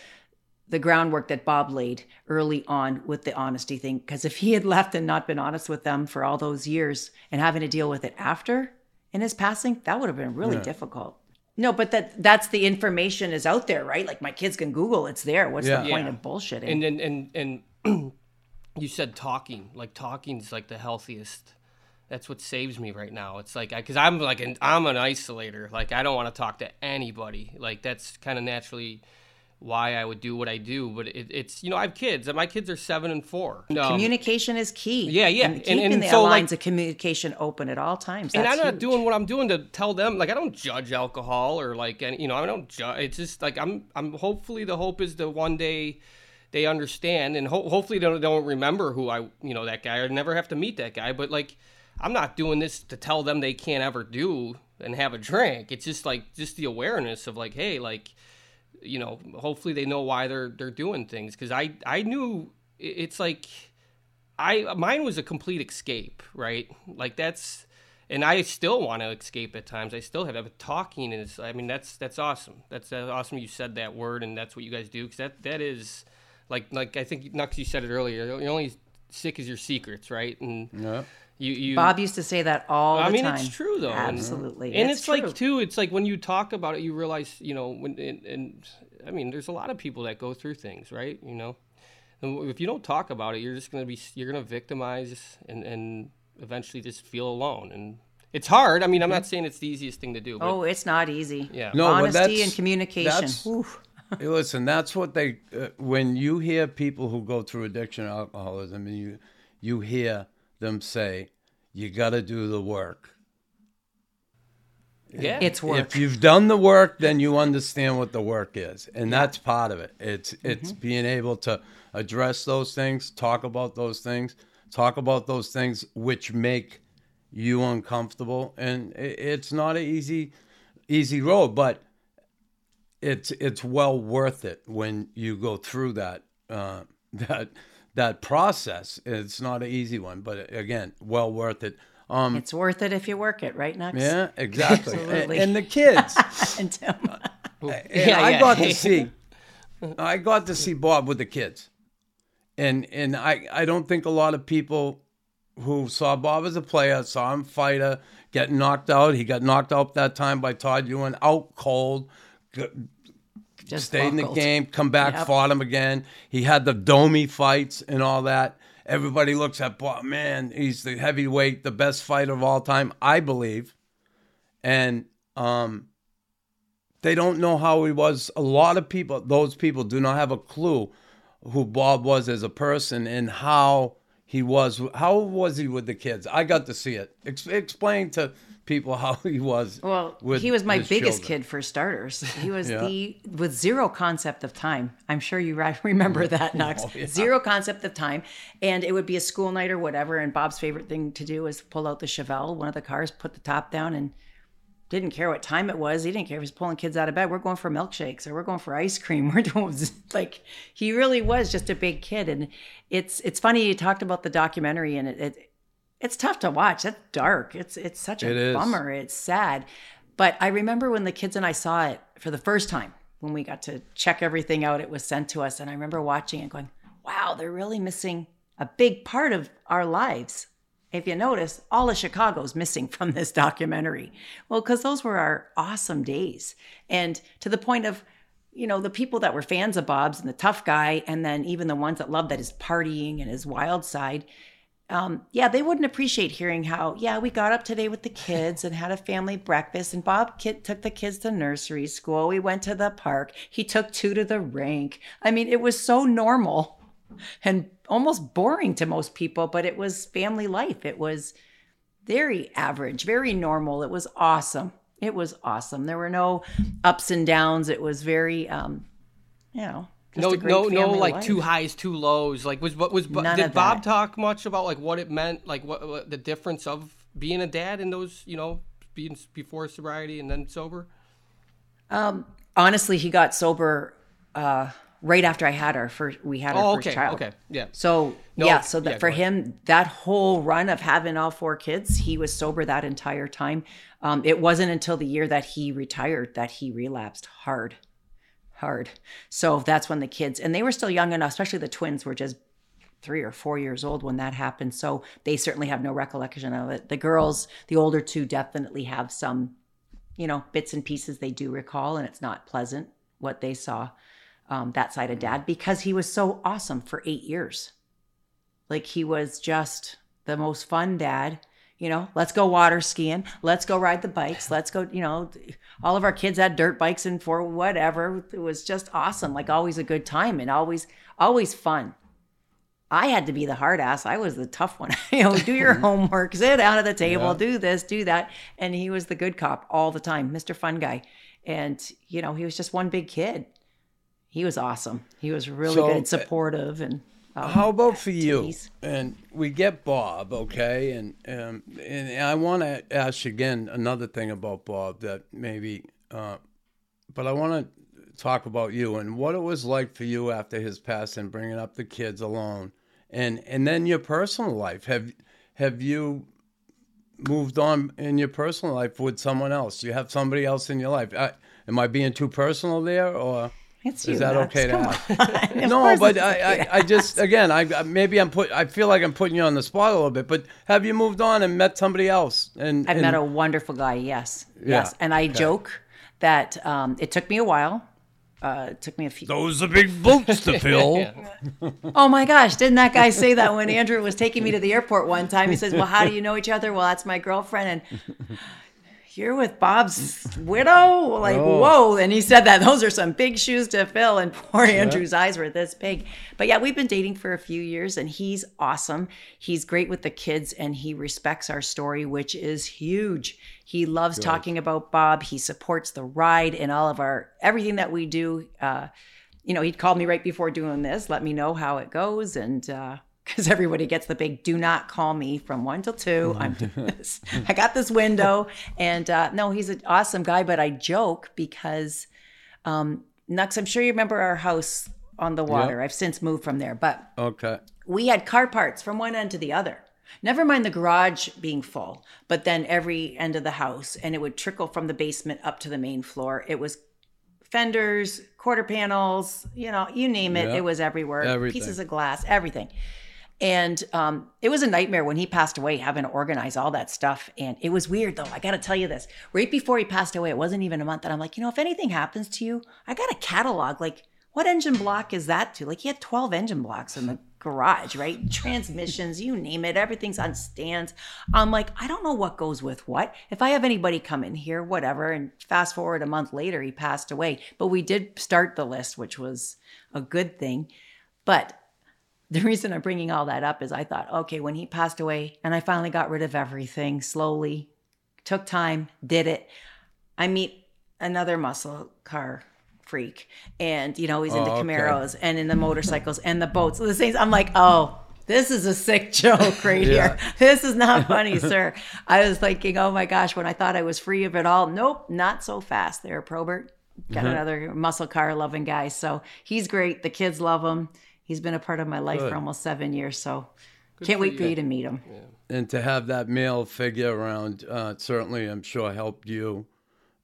the groundwork that Bob laid early on with the honesty thing. Because if he had left and not been honest with them for all those years and having to deal with it after in his passing, that would have been really difficult. No, but that that's the information is out there, right? Like my kids can Google, it's there. What's Yeah. the point Yeah. of bullshitting? and and and, and [CLEARS THROAT] you said talking like talking is like the healthiest that's what saves me right now it's like because i'm like an i'm an isolator like i don't want to talk to anybody like that's kind of naturally why i would do what i do but it, it's you know i have kids and my kids are seven and four Um, communication is key. yeah, yeah. And And- keeping and the so, like- lines of communication open at all times. and I'm not huge. doing what I'm doing to tell them. Like I don't judge alcohol or like any, you know, I don't judge. It's just like I'm. I'm. Hopefully, the hope is that one day they understand, and ho- hopefully they don't, don't remember who I, you know, that guy, or never have to meet that guy. But like, I'm not doing this to tell them they can't ever do and have a drink. It's just like just the awareness of like, hey, like, you know, hopefully they know why they're they're doing things because I I knew it's like. I mine was a complete escape, right? Like that's, and I still want to escape at times. I still have, but talking is. I mean, that's that's awesome. That's uh, awesome. You said that word, and that's what you guys do. Because that that is, like like I think Nux, you said it earlier. You're only sick as your secrets, right? And Yeah. You you. Bob used to say that all the time. I mean, time. it's true though. Absolutely. And, It's it's, like too. It's like when you talk about it, you realize, you know, when and, and I mean, there's a lot of people that go through things, right? You know, and if you don't talk about it, you're just gonna be you're gonna victimize and and eventually just feel alone. And it's hard. I mean, I'm not saying it's the easiest thing to do, but Oh, it's not easy. yeah. No, but Honesty that's- and communication. that's- Oof. [LAUGHS] Hey, Listen, that's what they. Uh, when you hear people who go through addiction, and alcoholism, and you you hear them say, "You got to do the work." yeah, It's work. If you've done the work, then you understand what the work is, and that's part of it. It's it's Mm-hmm. being able to address those things, talk about those things, talk about those things which make you uncomfortable, and it's not an easy easy road, but it's it's well worth it when you go through that uh, [LAUGHS] that that process. It's not an easy one, but again, well worth it. Um, it's worth it if you work it, right? Nux. Yeah, [LAUGHS] exactly. and, Absolutely. and the kids. [LAUGHS] And Tim. and Yeah, I yeah. got to [LAUGHS] see, I got to see Bob with the kids, and and I I don't think a lot of people who saw Bob as a player saw him fighter get knocked out. He got knocked out that time by Todd Ewen, out cold. Just stayed in the game, come back, Yep. fought him again. He had the Domi fights and all that. Everybody looks at Bob, man, he's the heavyweight, the best fighter of all time, I believe. And um, they don't know how he was. A lot of people, those people, do not have a clue who Bob was as a person and how he was. How was he with the kids? I got to see it. Ex- explain to people how [LAUGHS] he was. Well, with he was my biggest children. kid for starters. He was Yeah. the with zero concept of time. I'm sure you [LAUGHS] remember [LAUGHS] that, Nux. Oh, zero concept of time, and it would be a school night or whatever. And Bob's favorite thing to do was pull out the Chevelle, one of the cars, put the top down, and didn't care what time it was. He didn't care if he was pulling kids out of bed. We're going for milkshakes or we're going for ice cream. We're doing like he really was just a big kid. And it's it's funny you talked about the documentary and it, it it's tough to watch. That's dark. It's it's such a It bummer. It's sad. But I remember when the kids and I saw it for the first time when we got to check everything out. It was sent to us, and I remember watching it, going, "Wow, they're really missing a big part of our lives." If you notice, all of Chicago's missing from this documentary. Well, because those were our awesome days, and to the point of you know, the people that were fans of Bob's and the tough guy, and then even the ones that loved that his partying and his wild side, um, yeah, they wouldn't appreciate hearing how, yeah, we got up today with the kids and had a family breakfast, and Bob kid took the kids to nursery school. We went to the park. He took two to the rink. I mean, it was so normal and almost boring to most people, but it was family life. It was very average, very normal. It was awesome. It was awesome. There were no ups and downs. It was very, um, you know, no, no, no, like life. two highs, two lows. Like was what was None did Bob talk much about like what it meant, like what, what the difference of being a dad in those, you know, being before sobriety and then sober? Um, honestly, he got sober uh, right after I had our first. We had our Oh, first okay, child. okay, yeah. So No, yeah, so that yeah, for him, that whole run of having all four kids, he was sober that entire time. Um, it wasn't until the year that he retired that he relapsed hard, hard. So that's when the kids, and they were still young enough, especially the twins were just three or four years old when that happened. So they certainly have no recollection of it. The girls, the older two, definitely have some, you know, bits and pieces they do recall, and it's not pleasant what they saw um, that side of dad because he was so awesome for eight years. Like he was just the most fun dad. You know, let's go water skiing. Let's go ride the bikes. Let's go, you know, all of our kids had dirt bikes and for whatever. It was just awesome. Like always a good time and always, always fun. I had to be the hard ass. I was the tough one. [LAUGHS] you know, do your [LAUGHS] homework, sit down at the table, do this, do that. And he was the good cop all the time, Mr. Fun Guy. And, you know, he was just one big kid. He was awesome. He was really So, good and uh, supportive and um, How about for you? And we get Bob, okay? And um, and I want to ask you again another thing about Bob that maybe, uh, but I want to talk about you and what it was like for you after his passing, bringing up the kids alone, and and then your personal life. Have have you moved on in your personal life with someone else? Do you have somebody else in your life? I, am I being too personal there, or? It's Is that Max. okay to Come ask? [LAUGHS] [LAUGHS] no, but I, okay I, I [LAUGHS] just again, I I- maybe I'm put. I feel like I'm putting you on the spot a little bit. But have you moved on and met somebody else? And I've and, met a wonderful guy. Yes, Yeah, yes, and I joke that um, it took me a while. Uh, it took me a few. Those are big boots to fill. Oh my gosh, didn't that guy say that when Andrew was taking me to the airport one time? He says, "Well, how do you know each other?" Well, that's my girlfriend, and you're with Bob's widow. Like, whoa! And he said that those are some big shoes to fill, and poor Andrew's eyes were this big. But yeah, we've been dating for a few years, and he's awesome. He's great with the kids, and he respects our story, which is huge. He loves talking about Bob. He supports the ride and all of our everything that we do. Uh, you know, he'd called me right before doing this, let me know how it goes. And because everybody gets the big do not call me from one till two. I'm doing [LAUGHS] this. I got this window. And uh, no, he's an awesome guy, but I joke because um, Nux, I'm sure you remember our house on the water. I've since moved from there, but okay. we had car parts from one end to the other. Never mind the garage being full, but then every end of the house, and it would trickle from the basement up to the main floor. It was fenders, quarter panels, you know, you name it. Yeah. It was everywhere. Everything. Pieces of glass, everything. And um, it was a nightmare when he passed away, having to organize all that stuff. And it was weird, though. I got to tell you this. Right before he passed away, it wasn't even a month. And I'm like, you know, if anything happens to you, I got a catalog. Like, what engine block is that to? Like, he had 12 engine blocks in the garage, right? Transmissions, you name it. Everything's on stands. I'm like, I don't know what goes with what. If I have anybody come in here, whatever. And fast forward a month later, he passed away. But we did start the list, which was a good thing. But the reason I'm bringing all that up is I thought, okay, when he passed away and I finally got rid of everything slowly, took time, did it. I meet another muscle car freak and, you know, he's into Oh, okay. Camaros and in the motorcycles and the boats. So the things, I'm like, oh, this is a sick [LAUGHS] joke right Yeah. here. This is not [LAUGHS] funny, sir. I was thinking, oh my gosh, when I thought I was free of it all, nope, not so fast there, Probert. Got Mm-hmm. another muscle car loving guy. So he's great. The kids love him. He's been a part of my life Good. for almost seven years. So can't wait for you to meet him. and to have that male figure around uh, certainly i'm sure helped you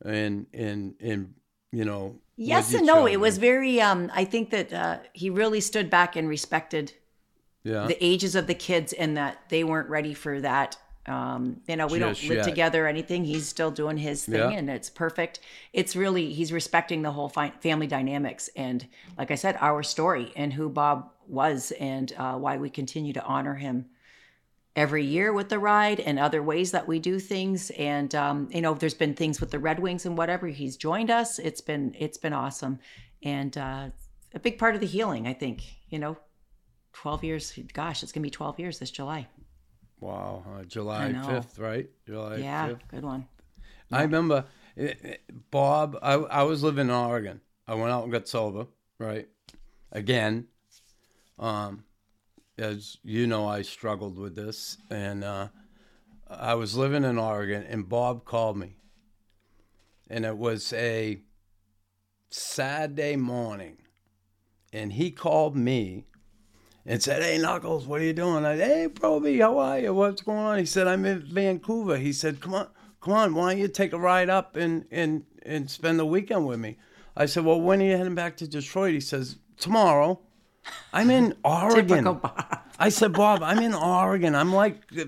and and and you know Yes and no. It was very, um, I think that uh, he really stood back and respected yeah the ages of the kids and that they weren't ready for that. Um, you know, we Just don't live yet. together or anything. He's still doing his thing Yeah. and it's perfect. It's really, he's respecting the whole fi- family dynamics. And like I said, our story and who Bob was and uh, why we continue to honor him every year with the ride and other ways that we do things. And, um, you know, there's been things with the Red Wings and whatever he's joined us. It's been, it's been awesome. And, uh, a big part of the healing, I think, you know, 12 years. Gosh, it's going to be 12 years this July. Wow uh, july 5th right? July Yeah, 5th good one. i remember eh, eh, bob I, I was living in oregon. I went out and got sober right? Again um as you know i struggled with this. And uh i was living in oregon and bob called me. And it was a Saturday morning, and he called me and said, "Hey Knuckles, what are you doing?" I, said, "Hey Proby, how are you? What's going on?" He said, "I'm in Vancouver." He said, "Come on, come on, why don't you take a ride up and and and spend the weekend with me?" I said, "Well, when are you heading back to Detroit?" He says, "Tomorrow." I'm in [LAUGHS] Oregon. I said, Bob, I'm in Oregon. I'm like a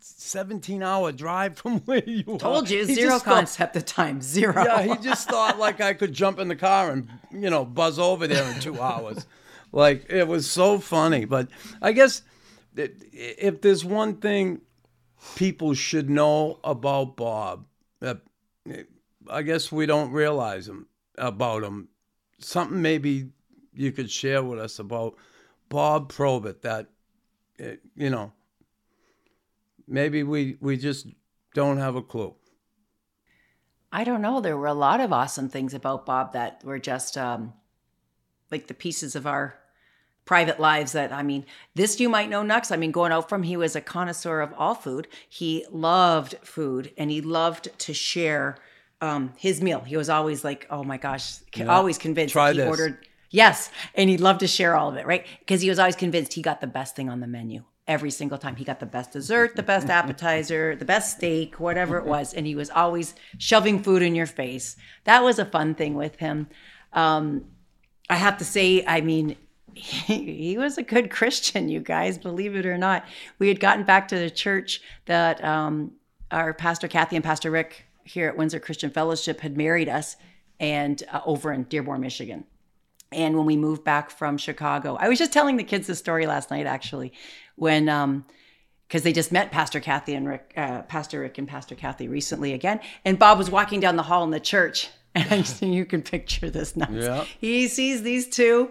17 hour drive from [LAUGHS] where you are. Told you, He zero just thought- concept of time, zero. yeah, he just thought like I could jump in the car and you know buzz over there in two [LAUGHS] hours. Like it was so funny. But I guess if there's one thing people should know about Bob, that I guess we don't realize him about him. Something maybe you could share with us about Bob Probert that eh, you know maybe we we just don't have a clue. I don't know. There were a lot of awesome things about Bob that were just um, like the pieces of our private lives that I mean, this you might know Nux. I mean, going out from he was a connoisseur of all food. He loved food and he loved to share um, his meal. He was always like, oh my gosh, c- always convinced Try he this. ordered. Yes, and he'd love to share all of it, right? Because he was always convinced he got the best thing on the menu every single time. He got the best dessert, the best appetizer, the best steak, whatever it was, and he was always shoving food in your face. That was a fun thing with him. Um, I have to say, I mean, he, he was a good [LAUGHS] Christian, you guys, believe it or not. We had gotten back to the church that um, our pastor Kathy and Pastor Rick here at Windsor Christian Fellowship had married us, and uh, over in Dearborn, Michigan. And when we moved back from Chicago, I was just telling the kids the story last night, actually, when um, because they just met Pastor Kathy and Rick, uh, Pastor Rick and Pastor Kathy recently again. And Bob was walking down the hall in the church, [LAUGHS] and you can picture this now. Yeah. He sees these two,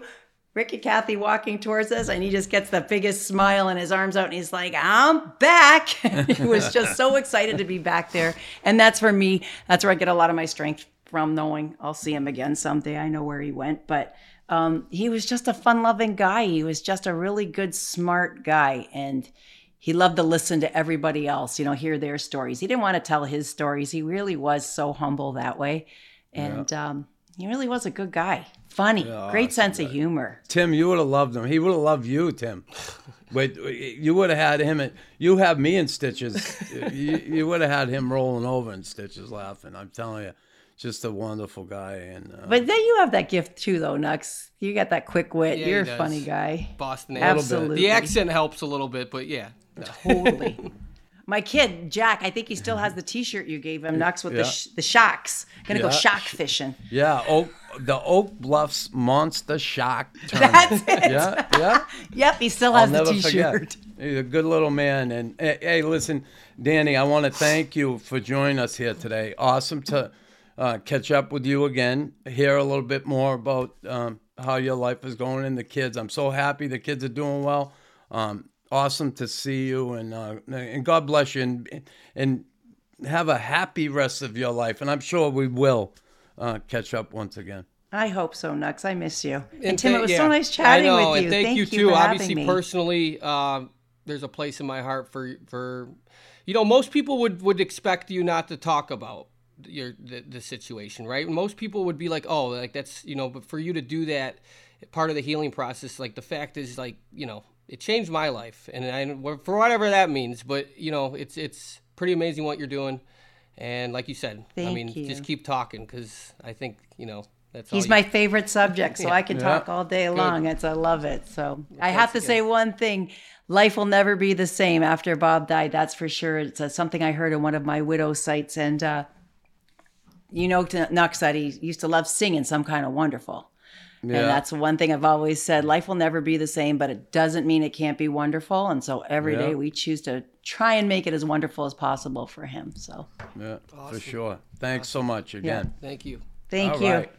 Rick and Kathy, walking towards us, and he just gets the biggest smile and his arms out, and he's like, "I'm back!" [LAUGHS] he was just so excited to be back there, and that's for me. That's where I get a lot of my strength from, knowing I'll see him again someday. I know where he went, but um, he was just a fun-loving guy. He was just a really good, smart guy, and he loved to listen to everybody else, you know, hear their stories. He didn't want to tell his stories. He really was so humble that way. And um, He really was a good guy. Funny, great sense of humor. Tim, you would have loved him. He would have loved you, Tim. But you would have had him. In, you have me in stitches. you, you would have had him rolling over in stitches, laughing. I'm telling you, just a wonderful guy. And uh, But then you have that gift too, though, Nux. You got that quick wit. Yeah, You're a funny guy. Boston accent. Absolutely. The accent helps a little bit, but yeah. no. Totally. [LAUGHS] My kid, Jack, I think he still has the T-shirt you gave him, Nux, with Yeah. the, sh- the shocks. Gonna go shock fishing. yeah, Oak, the Oak Bluffs Monster Shark. [LAUGHS] Tournament. That's it. Yeah, yeah. [LAUGHS] Yep, he still I'll has the never T-shirt. forget. He's a good little man. And hey, hey, listen, Dani, I want to thank you for joining us here today. Awesome to uh, catch up with you again, hear a little bit more about um, how your life is going and the kids. I'm so happy the kids are doing well. Um, awesome to see you, and uh, and God bless you, and, and have a happy rest of your life. And I'm sure we will uh, catch up once again. I hope so, Nux. I miss you. And, Tim, thank- it was yeah. so nice chatting I know, with you. And thank, you you too. for Obviously, me. personally, um, there's a place in my heart for for you know most people would would expect you not to talk about your the, the situation, right? Most people would be like, oh, like that's you know, but for you to do that, part of the healing process, like the fact is, like you know, it changed my life, and I for whatever that means, but you know, it's it's pretty amazing what you're doing. And like you said, I mean, you. just keep talking because I think you know that's all He's you- my favorite subject, so [LAUGHS] I can Yeah. talk all day long. It's I love it. So I have to say one thing: life will never be the same after Bob died. That's for sure. It's uh, something I heard in one of my widow sites, and uh, you know, to Nux said he used to love singing some kind of wonderful. Yeah. And that's one thing I've always said. Life will never be the same, but it doesn't mean it can't be wonderful. And so every day Yeah. we choose to try and make it as wonderful as possible for him. So Yeah, for sure. Thanks so much again. Thank you. thank All you. right.